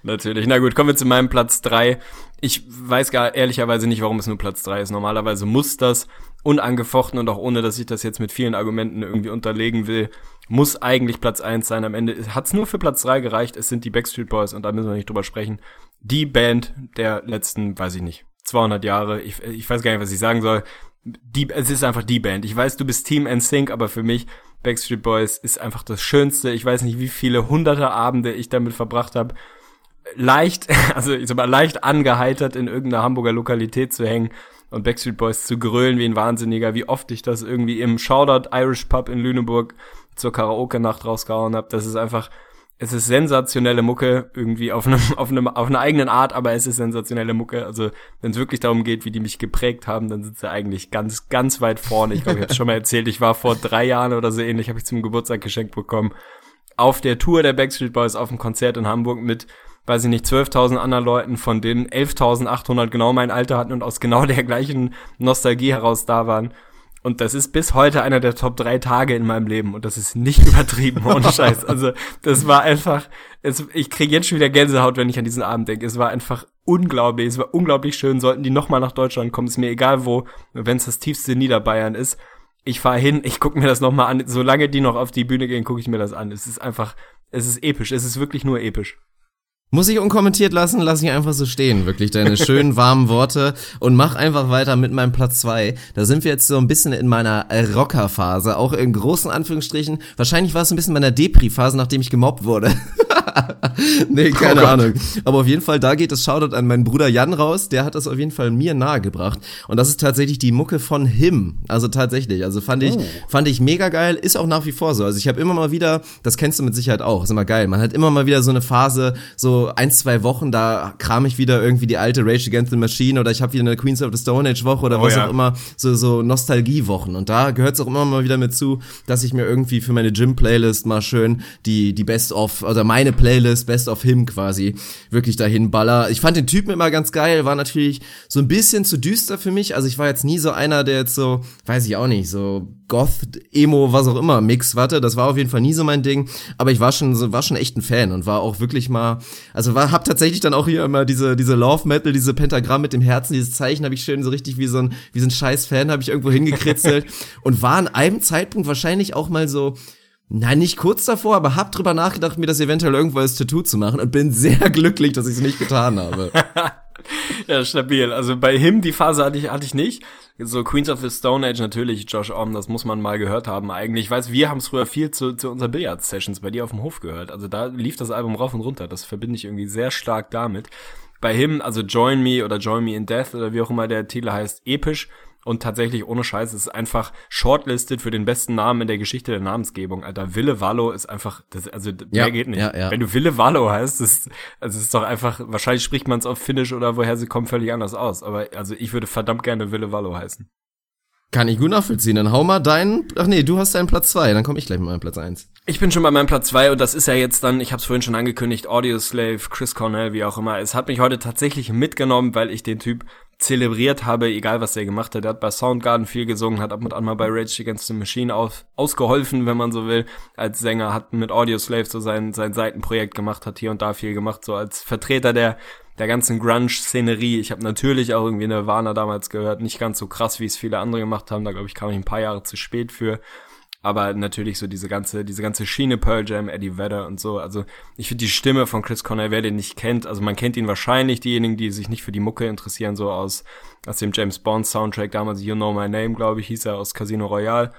natürlich. Na gut, kommen wir zu meinem Platz drei. Ich weiß gar ehrlicherweise nicht, warum es nur Platz drei ist. Normalerweise muss das unangefochten und auch ohne, dass ich das jetzt mit vielen Argumenten irgendwie unterlegen will, muss eigentlich Platz eins sein. Am Ende hat's nur für Platz drei gereicht. Es sind die Backstreet Boys und da müssen wir nicht drüber sprechen. Die Band der letzten, weiß ich nicht, 200 Jahre. Ich, ich weiß gar nicht, was ich sagen soll. Die, es ist einfach die Band. Ich weiß, du bist Team NSYNC, aber für mich Backstreet Boys ist einfach das Schönste. Ich weiß nicht, wie viele hunderte Abende ich damit verbracht habe, leicht, also ich sag mal, leicht angeheitert in irgendeiner Hamburger Lokalität zu hängen und Backstreet Boys zu grölen wie ein Wahnsinniger, wie oft ich das irgendwie im Shoutout Irish Pub in Lüneburg zur Karaoke-Nacht rausgehauen habe. Das ist einfach, es ist sensationelle Mucke, irgendwie auf einem, auf einem, auf einer eigenen Art, aber es ist sensationelle Mucke. Also, wenn es wirklich darum geht, wie die mich geprägt haben, dann sind sie eigentlich ganz, ganz weit vorne. Ich glaube, ich habe schon mal erzählt, ich war vor drei Jahren oder so ähnlich, habe ich zum Geburtstag geschenkt bekommen. Auf der Tour der Backstreet Boys auf dem Konzert in Hamburg mit, weiß ich nicht, 12.000 anderen Leuten, von denen 11.800 genau mein Alter hatten und aus genau der gleichen Nostalgie heraus da waren. Und das ist bis heute einer der Top drei Tage in meinem Leben. Und das ist nicht übertrieben, ohne Scheiß. Also, das war einfach, es, ich kriege jetzt schon wieder Gänsehaut, wenn ich an diesen Abend denke. Es war einfach unglaublich. Es war unglaublich schön. Sollten die nochmal nach Deutschland kommen, ist mir egal wo, wenn es das tiefste Niederbayern ist. Ich fahre hin, ich gucke mir das nochmal an. Solange die noch auf die Bühne gehen, gucke ich mir das an. Es ist einfach, es ist episch. Es ist wirklich nur episch. Muss ich unkommentiert lassen, lass ich einfach so stehen. Wirklich deine schönen, warmen Worte und mach einfach weiter mit meinem Platz zwei. Da sind wir jetzt so ein bisschen in meiner Rocker-Phase, auch in großen Anführungsstrichen. Wahrscheinlich war es ein bisschen meiner Depri-Phase, nachdem ich gemobbt wurde. nee, keine Gott. Ahnung. Aber auf jeden Fall, da geht das Shoutout an meinen Bruder Jan raus. Der hat das auf jeden Fall mir nahegebracht. Und das ist tatsächlich die Mucke von Him. Also tatsächlich. Also fand ich, fand ich mega geil. Ist auch nach wie vor so. Also ich habe immer mal wieder, das kennst du mit Sicherheit auch, ist immer geil. Man hat immer mal wieder so eine Phase, so ein, zwei Wochen, da kram ich wieder irgendwie die alte Rage Against the Machine oder ich habe wieder eine Queens of the Stone Age Woche oder Oh was ja. auch immer, so, so Nostalgiewochen. Und da gehört es auch immer mal wieder mit zu, dass ich mir irgendwie für meine Gym-Playlist mal schön die, die Best of, oder meine Playlist, Best of Him quasi, wirklich dahin baller. Ich fand den Typen immer ganz geil, war natürlich so ein bisschen zu düster für mich. Also ich war jetzt nie so einer, der jetzt so, weiß ich auch nicht, so Goth, Emo, was auch immer, Mix, warte, das war auf jeden Fall nie so mein Ding. Aber ich war schon, so, war schon echt ein Fan und war auch wirklich mal, also war, hab tatsächlich dann auch hier immer diese, diese Love Metal, diese Pentagramm mit dem Herzen, dieses Zeichen habe ich schön so richtig wie so ein, wie so ein scheiß Fan habe ich irgendwo hingekritzelt und war an einem Zeitpunkt wahrscheinlich auch mal so, Nein, nicht kurz davor, aber hab drüber nachgedacht, mir das eventuell irgendwo als Tattoo zu machen und bin sehr glücklich, dass ich es nicht getan habe. Ja, stabil. Also bei Him, die Phase hatte ich, hatte ich nicht. So Queens of the Stone Age natürlich, Josh Orm, das muss man mal gehört haben eigentlich. Ich weiß, wir haben es früher viel zu, zu unseren Billiard-Sessions bei dir auf dem Hof gehört. Also da lief das Album rauf und runter. Das verbinde ich irgendwie sehr stark damit. Bei Him, also Join Me oder Join Me in Death oder wie auch immer der Titel heißt, episch. Und tatsächlich, ohne Scheiß, es ist einfach shortlisted für den besten Namen in der Geschichte der Namensgebung. Alter, Wille Wallo ist einfach, das, also Ja, mehr geht nicht. ja, ja. Wenn du Wille Wallo heißt, ist, also es ist doch einfach, wahrscheinlich spricht man es auf Finnisch oder woher sie kommen völlig anders aus. Aber also ich würde verdammt gerne Wille Wallo heißen. Kann ich gut nachvollziehen. Dann hau mal deinen, ach nee, du hast deinen Platz zwei, dann komme ich gleich mit meinem Platz eins. Ich bin schon bei meinem Platz zwei und das ist ja jetzt dann, ich habe es vorhin schon angekündigt, Audio Slave, Chris Cornell, wie auch immer. Es hat mich heute tatsächlich mitgenommen, weil ich den Typ zelebriert habe, egal was er gemacht hat. Er hat bei Soundgarden viel gesungen, hat ab und an mal bei Rage Against the Machine auf, ausgeholfen, wenn man so will, als Sänger, hat mit Audio Slave so sein, sein Seitenprojekt gemacht, hat hier und da viel gemacht, so als Vertreter der der ganzen Grunge-Szenerie. Ich habe natürlich auch irgendwie Nirvana damals gehört, nicht ganz so krass, wie es viele andere gemacht haben. Da glaube ich, kam ich ein paar Jahre zu spät für. Aber natürlich so diese ganze, diese ganze Schiene Pearl Jam, Eddie Vedder und so. Also ich finde die Stimme von Chris Cornell, wer den nicht kennt, also man kennt ihn wahrscheinlich, diejenigen, die sich nicht für die Mucke interessieren, so aus, aus dem James Bond Soundtrack, damals You Know My Name, glaube ich, hieß er aus Casino Royale.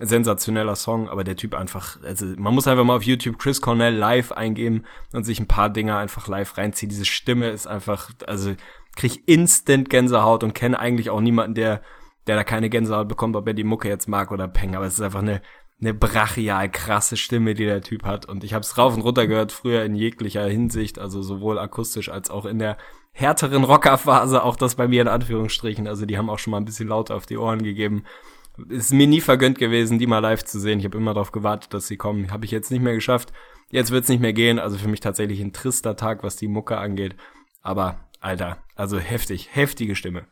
Sensationeller Song, aber der Typ einfach, also man muss einfach mal auf YouTube Chris Cornell live eingeben und sich ein paar Dinger einfach live reinziehen. Diese Stimme ist einfach, also krieg instant Gänsehaut und kenne eigentlich auch niemanden, der der da keine Gänsehaut bekommt, ob er die Mucke jetzt mag oder Peng, aber es ist einfach eine, eine brachial krasse Stimme, die der Typ hat. Und ich habe es rauf und runter gehört, früher in jeglicher Hinsicht, also sowohl akustisch als auch in der härteren Rockerphase, auch das bei mir in Anführungsstrichen. Also die haben auch schon mal ein bisschen lauter auf die Ohren gegeben. Ist mir nie vergönnt gewesen, die mal live zu sehen. Ich habe immer darauf gewartet, dass sie kommen. Habe ich jetzt nicht mehr geschafft. Jetzt wird's nicht mehr gehen. Also für mich tatsächlich ein trister Tag, was die Mucke angeht. Aber, Alter, also heftig, heftige Stimme.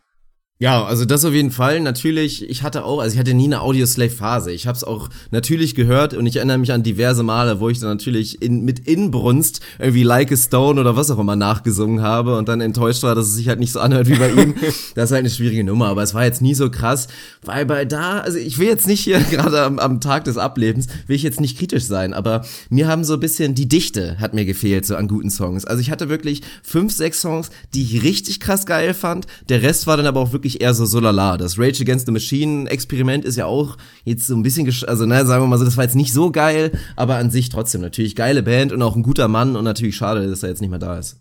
Ja, also das auf jeden Fall. Natürlich, ich hatte auch, also ich hatte nie eine Audioslave-Phase. Ich habe es auch natürlich gehört und ich erinnere mich an diverse Male, wo ich dann natürlich in, mit Inbrunst irgendwie Like a Stone oder was auch immer nachgesungen habe und dann enttäuscht war, dass es sich halt nicht so anhört wie bei ihm. Das ist halt eine schwierige Nummer, aber es war jetzt nie so krass, weil bei da, also ich will jetzt nicht hier gerade am, am Tag des Ablebens, will ich jetzt nicht kritisch sein, aber mir haben so ein bisschen die Dichte hat mir gefehlt so an guten Songs. Also ich hatte wirklich fünf, sechs Songs, die ich richtig krass geil fand. Der Rest war dann aber auch wirklich wirklich eher so so lala. Das Rage Against the Machine Experiment ist ja auch jetzt so ein bisschen, also ne, sagen wir mal so, das war jetzt nicht so geil, aber an sich trotzdem natürlich geile Band und auch ein guter Mann und natürlich schade, dass er jetzt nicht mehr da ist.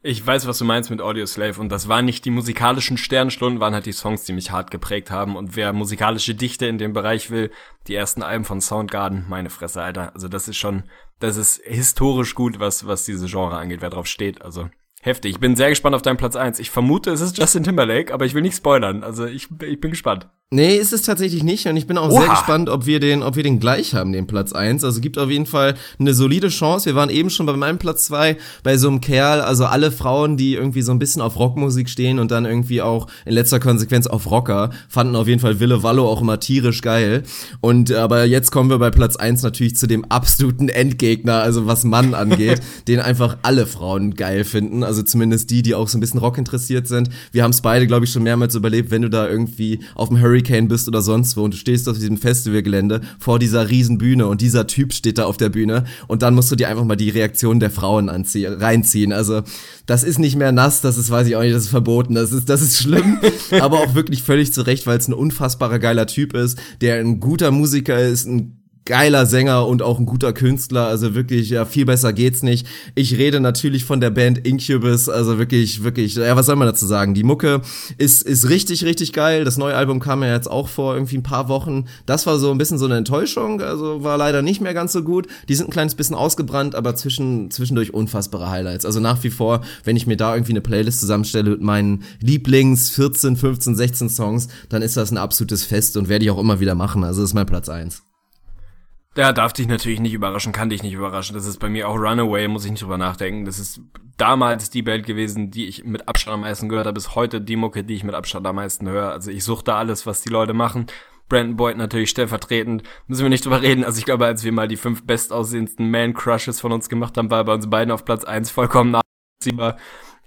Ich weiß, was du meinst mit Audio Slave und das waren nicht die musikalischen Sternstunden, waren halt die Songs, die mich hart geprägt haben und wer musikalische Dichte in dem Bereich will, die ersten Alben von Soundgarden, meine Fresse, Alter. Also das ist schon, das ist historisch gut, was, was diese Genre angeht, wer drauf steht, also Heftig. Ich bin sehr gespannt auf deinen Platz eins. Ich vermute, es ist Justin Timberlake, aber ich will nicht spoilern. Also ich, ich bin gespannt. Nee, ist es tatsächlich nicht und ich bin auch Oha. sehr gespannt, ob wir den, ob wir den gleich haben, den Platz eins. Also gibt auf jeden Fall eine solide Chance. Wir waren eben schon bei meinem Platz zwei bei so einem Kerl, also alle Frauen, die irgendwie so ein bisschen auf Rockmusik stehen und dann irgendwie auch in letzter Konsequenz auf Rocker, fanden auf jeden Fall Wille Wallo auch immer tierisch geil. Und aber jetzt kommen wir bei Platz eins natürlich zu dem absoluten Endgegner, also was Mann angeht, den einfach alle Frauen geil finden, also zumindest die, die auch so ein bisschen Rock interessiert sind. Wir haben es beide, glaube ich, schon mehrmals überlebt, wenn du da irgendwie auf dem Hurricane Hurricane bist oder sonst wo und du stehst auf diesem Festivalgelände vor dieser riesen Bühne und dieser Typ steht da auf der Bühne und dann musst du dir einfach mal die Reaktion der Frauen anziehen, reinziehen. Also das ist nicht mehr nass, das ist, weiß ich auch nicht, das ist verboten, das ist, das ist schlimm, aber auch wirklich völlig zurecht, weil es ein unfassbarer geiler Typ ist, der ein guter Musiker ist, ein geiler Sänger und auch ein guter Künstler, also wirklich, ja, viel besser geht's nicht. Ich rede natürlich von der Band Incubus, also wirklich, wirklich, ja, was soll man dazu sagen? Die Mucke ist, ist richtig, richtig geil. Das neue Album kam ja jetzt auch vor irgendwie ein paar Wochen. Das war so ein bisschen so eine Enttäuschung, also war leider nicht mehr ganz so gut. Die sind ein kleines bisschen ausgebrannt, aber zwischen, zwischendurch unfassbare Highlights. Also nach wie vor, wenn ich mir da irgendwie eine Playlist zusammenstelle mit meinen Lieblings 14, 15, 16 Songs, dann ist das ein absolutes Fest und werde ich auch immer wieder machen. Also ist mein Platz eins. Der darf dich natürlich nicht überraschen, kann dich nicht überraschen. Das ist bei mir auch Runaway, muss ich nicht drüber nachdenken. Das ist damals die Band gewesen, die ich mit Abstand am meisten gehört habe, bis heute die Mucke, die ich mit Abstand am meisten höre. Also ich suchte alles, was die Leute machen. Brandon Boyd natürlich stellvertretend. Müssen wir nicht drüber reden. Also ich glaube, als wir mal die fünf bestaussehendsten Man-Crushes von uns gemacht haben, war bei uns beiden auf Platz eins vollkommen nachvollziehbar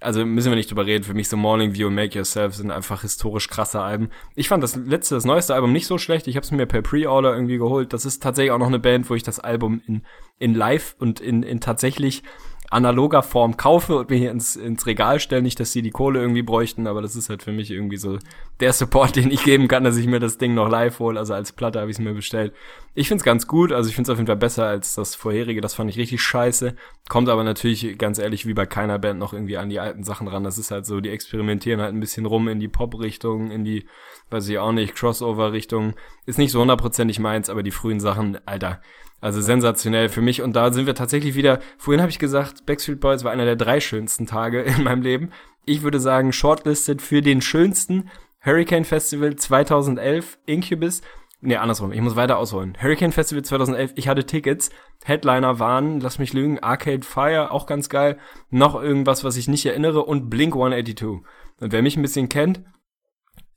also müssen wir nicht drüber reden, für mich so Morning View und Make Yourself sind einfach historisch krasse Alben. Ich fand das letzte, das neueste Album nicht so schlecht. Ich habe es mir per Pre-Order irgendwie geholt. Das ist tatsächlich auch noch eine Band, wo ich das Album in, in live und in, in tatsächlich analoger Form kaufe und mir hier ins, ins Regal stelle. Nicht, dass sie die Kohle irgendwie bräuchten, aber das ist halt für mich irgendwie so der Support, den ich geben kann, dass ich mir das Ding noch live hole. Also als Platte habe ich es mir bestellt. Ich find's ganz gut, also ich find's auf jeden Fall besser als das vorherige. Das fand ich richtig scheiße. Kommt aber natürlich ganz ehrlich wie bei keiner Band noch irgendwie an die alten Sachen ran. Das ist halt so, die experimentieren halt ein bisschen rum in die Pop-Richtung, in die, weiß ich auch nicht, Crossover-Richtung. Ist nicht so hundertprozentig meins, aber die frühen Sachen, Alter, also sensationell für mich. Und da sind wir tatsächlich wieder, vorhin habe ich gesagt, Backstreet Boys war einer der drei schönsten Tage in meinem Leben. Ich würde sagen, shortlisted für den schönsten Hurricane Festival 2011, Incubus. Nee, andersrum, ich muss weiter ausholen. Hurricane Festival 2011, ich hatte Tickets. Headliner waren, lass mich lügen, Arcade Fire, auch ganz geil. Noch irgendwas, was ich nicht erinnere und Blink 182. Und wer mich ein bisschen kennt,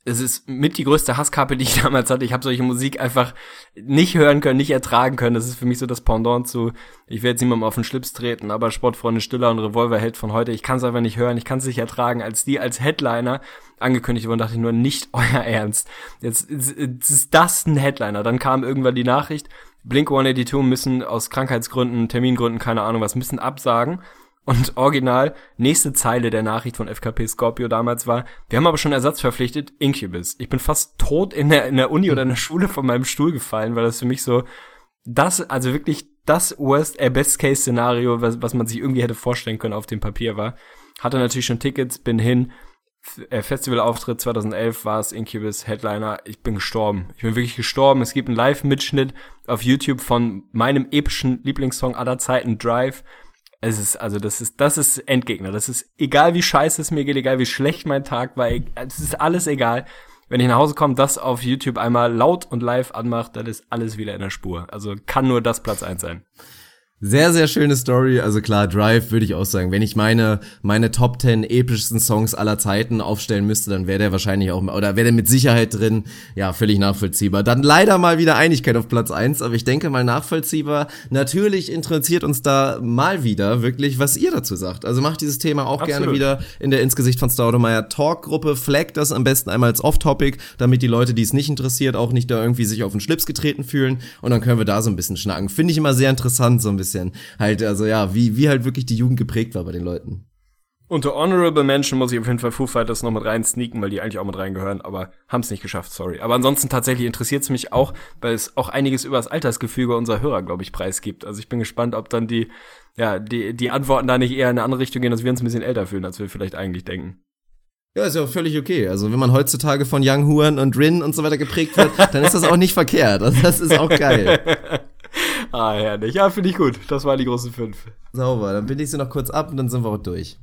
es ist mit die größte Hasskappe, die ich damals hatte. Ich habe solche Musik einfach nicht hören können, nicht ertragen können. Das ist für mich so das Pendant zu, ich werde jetzt niemandem auf den Schlips treten, aber Sportfreunde Stiller und Revolverheld von heute, ich kann es einfach nicht hören, ich kann es nicht ertragen. Als die als Headliner angekündigt wurden, dachte ich nur, nicht euer Ernst. Jetzt, jetzt ist das ein Headliner. Dann kam irgendwann die Nachricht, Blink 182 müssen aus Krankheitsgründen, Termingründen, keine Ahnung was, müssen absagen. Und original, nächste Zeile der Nachricht von FKP Scorpio damals war, wir haben aber schon Ersatz verpflichtet, Incubus. Ich bin fast tot in der, in der Uni oder in der Schule von meinem Stuhl gefallen, weil das für mich so, das, also wirklich das Worst, äh, Best-Case-Szenario, was, was man sich irgendwie hätte vorstellen können auf dem Papier war. Hatte natürlich schon Tickets, bin hin, äh, Festivalauftritt 2011 war es Incubus Headliner. Ich bin gestorben. Ich bin wirklich gestorben. Es gibt einen Live-Mitschnitt auf YouTube von meinem epischen Lieblingssong aller Zeiten, Drive. Es ist, also das ist, das ist Endgegner. Das ist egal wie scheiße es mir geht, egal wie schlecht mein Tag war, es ist alles egal. Wenn ich nach Hause komme, das auf YouTube einmal laut und live anmacht, dann ist alles wieder in der Spur. Also kann nur das Platz eins sein. Sehr, sehr schöne Story. Also klar, Drive würde ich auch sagen. Wenn ich meine, meine Top 10 epischsten Songs aller Zeiten aufstellen müsste, dann wäre der wahrscheinlich auch, oder wäre der mit Sicherheit drin. Ja, völlig nachvollziehbar. Dann leider mal wieder Einigkeit auf Platz 1, aber ich denke mal nachvollziehbar. Natürlich interessiert uns da mal wieder wirklich, was ihr dazu sagt. Also macht dieses Thema auch Absolut. gerne wieder in der Insgesicht von Staudemeyer Talk-Gruppe. Flaggt das am besten einmal als Off-Topic, damit die Leute, die es nicht interessiert, auch nicht da irgendwie sich auf den Schlips getreten fühlen. Und dann können wir da so ein bisschen schnacken. Finde ich immer sehr interessant, so ein bisschen bisschen. Halt, also ja, wie, wie halt wirklich die Jugend geprägt war bei den Leuten. Unter Honorable Mention muss ich auf jeden Fall Foo Fighters noch mit rein sneaken, weil die eigentlich auch mit reingehören, aber haben es nicht geschafft, sorry. Aber ansonsten tatsächlich interessiert es mich auch, weil es auch einiges über das Altersgefüge unserer Hörer, glaube ich, preisgibt. Also ich bin gespannt, ob dann die, ja, die, die Antworten da nicht eher in eine andere Richtung gehen, dass wir uns ein bisschen älter fühlen, als wir vielleicht eigentlich denken. Ja, ist ja auch völlig okay. Also wenn man heutzutage von Young Huan und Rin und so weiter geprägt wird, dann ist das auch nicht verkehrt. Also das ist auch geil. ah, herrlich. Ja, finde ich gut. Das waren die großen fünf. Sauber, dann bin ich sie noch kurz ab und dann sind wir auch durch.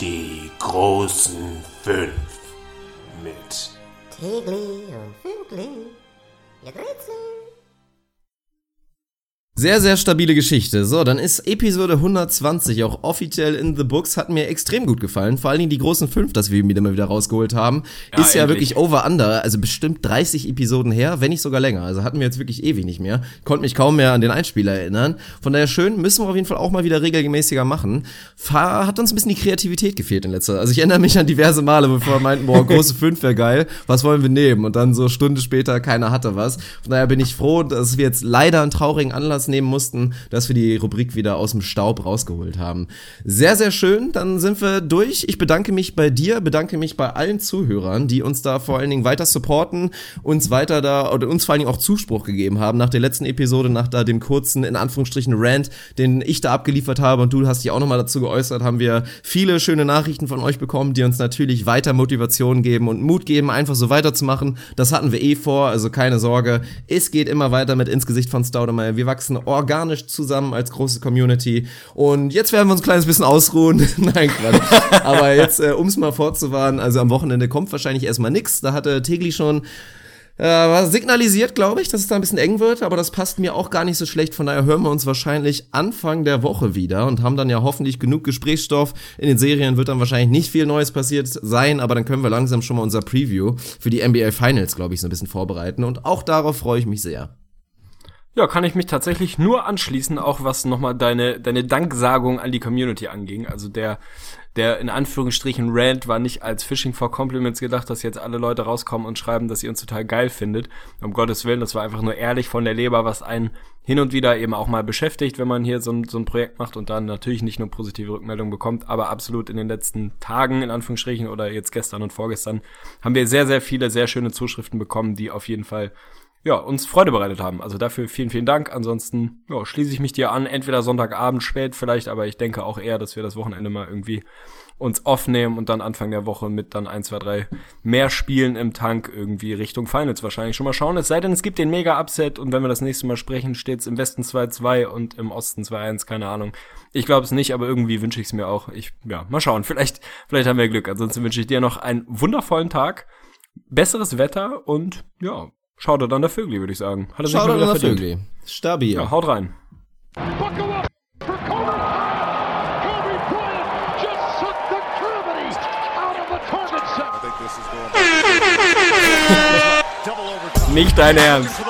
Die großen fünf mit Tegli und Fünkli. Ihr Rätsel. Sehr, sehr stabile Geschichte. So, dann ist Episode 120 auch offiziell in the books. Hat mir extrem gut gefallen. Vor allen Dingen die großen fünf, dass wir wieder mal wieder rausgeholt haben. Ja, ist endlich. ja wirklich over under. Also bestimmt 30 Episoden her, wenn nicht sogar länger. Also hatten wir jetzt wirklich ewig nicht mehr. Konnte mich kaum mehr an den Einspieler erinnern. Von daher schön, müssen wir auf jeden Fall auch mal wieder regelmäßiger machen. Hat uns ein bisschen die Kreativität gefehlt in letzter Zeit. Also ich erinnere mich an diverse Male, bevor wir meinten, boah, große fünf wäre geil. Was wollen wir nehmen? Und dann so Stunde später, keiner hatte was. Von daher bin ich froh, dass wir jetzt leider einen traurigen Anlass nehmen mussten, dass wir die Rubrik wieder aus dem Staub rausgeholt haben. Sehr, sehr schön. Dann sind wir durch. Ich bedanke mich bei dir, bedanke mich bei allen Zuhörern, die uns da vor allen Dingen weiter supporten, uns weiter da oder uns vor allen Dingen auch Zuspruch gegeben haben nach der letzten Episode, nach da dem kurzen, in Anführungsstrichen, Rant, den ich da abgeliefert habe und du hast dich auch nochmal dazu geäußert, haben wir viele schöne Nachrichten von euch bekommen, die uns natürlich weiter Motivation geben und Mut geben, einfach so weiterzumachen. Das hatten wir eh vor, also keine Sorge. Es geht immer weiter mit ins Gesicht von Staudemeyer. Wir wachsen organisch zusammen als große Community. Und jetzt werden wir uns ein kleines bisschen ausruhen. Nein, Quatsch. Aber jetzt, äh, um es mal vorzuwarnen, also am Wochenende kommt wahrscheinlich erstmal nix. Da hatte Tegli schon äh, signalisiert, glaube ich, dass es da ein bisschen eng wird, aber das passt mir auch gar nicht so schlecht. Von daher hören wir uns wahrscheinlich Anfang der Woche wieder und haben dann ja hoffentlich genug Gesprächsstoff. In den Serien wird dann wahrscheinlich nicht viel Neues passiert sein, aber dann können wir langsam schon mal unser Preview für die NBA Finals, glaube ich, so ein bisschen vorbereiten. Und auch darauf freue ich mich sehr. Ja, kann ich mich tatsächlich nur anschließen, auch was nochmal deine, deine Danksagung an die Community anging. Also der, der in Anführungsstrichen Rant war nicht als Phishing for Compliments gedacht, dass jetzt alle Leute rauskommen und schreiben, dass ihr uns total geil findet. Um Gottes Willen, das war einfach nur ehrlich von der Leber, was einen hin und wieder eben auch mal beschäftigt, wenn man hier so ein, so ein Projekt macht und dann natürlich nicht nur positive Rückmeldungen bekommt, aber absolut in den letzten Tagen, in Anführungsstrichen, oder jetzt gestern und vorgestern, haben wir sehr, sehr viele, sehr schöne Zuschriften bekommen, die auf jeden Fall ja, uns Freude bereitet haben. Also dafür vielen, vielen Dank. Ansonsten ja, schließe ich mich dir an, entweder Sonntagabend spät vielleicht, aber ich denke auch eher, dass wir das Wochenende mal irgendwie uns aufnehmen und dann Anfang der Woche mit dann ein, zwei, drei mehr Spielen im Tank irgendwie Richtung Finals wahrscheinlich schon mal schauen. Es sei denn, es gibt den Mega-Upset und wenn wir das nächste Mal sprechen, steht es im Westen 2-2 und im Osten 2-1, keine Ahnung. Ich glaube es nicht, aber irgendwie wünsche ich es mir auch. Ich, ja, mal schauen. Vielleicht, vielleicht haben wir Glück. Ansonsten wünsche ich dir noch einen wundervollen Tag, besseres Wetter und ja, Shoutout dann der Vögli, würde ich sagen. Hat er Shoutout an der verdient. Vögli. Stabil. Ja, haut rein. Nicht dein Ernst.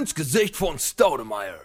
Ins Gesicht von Staudemeyer.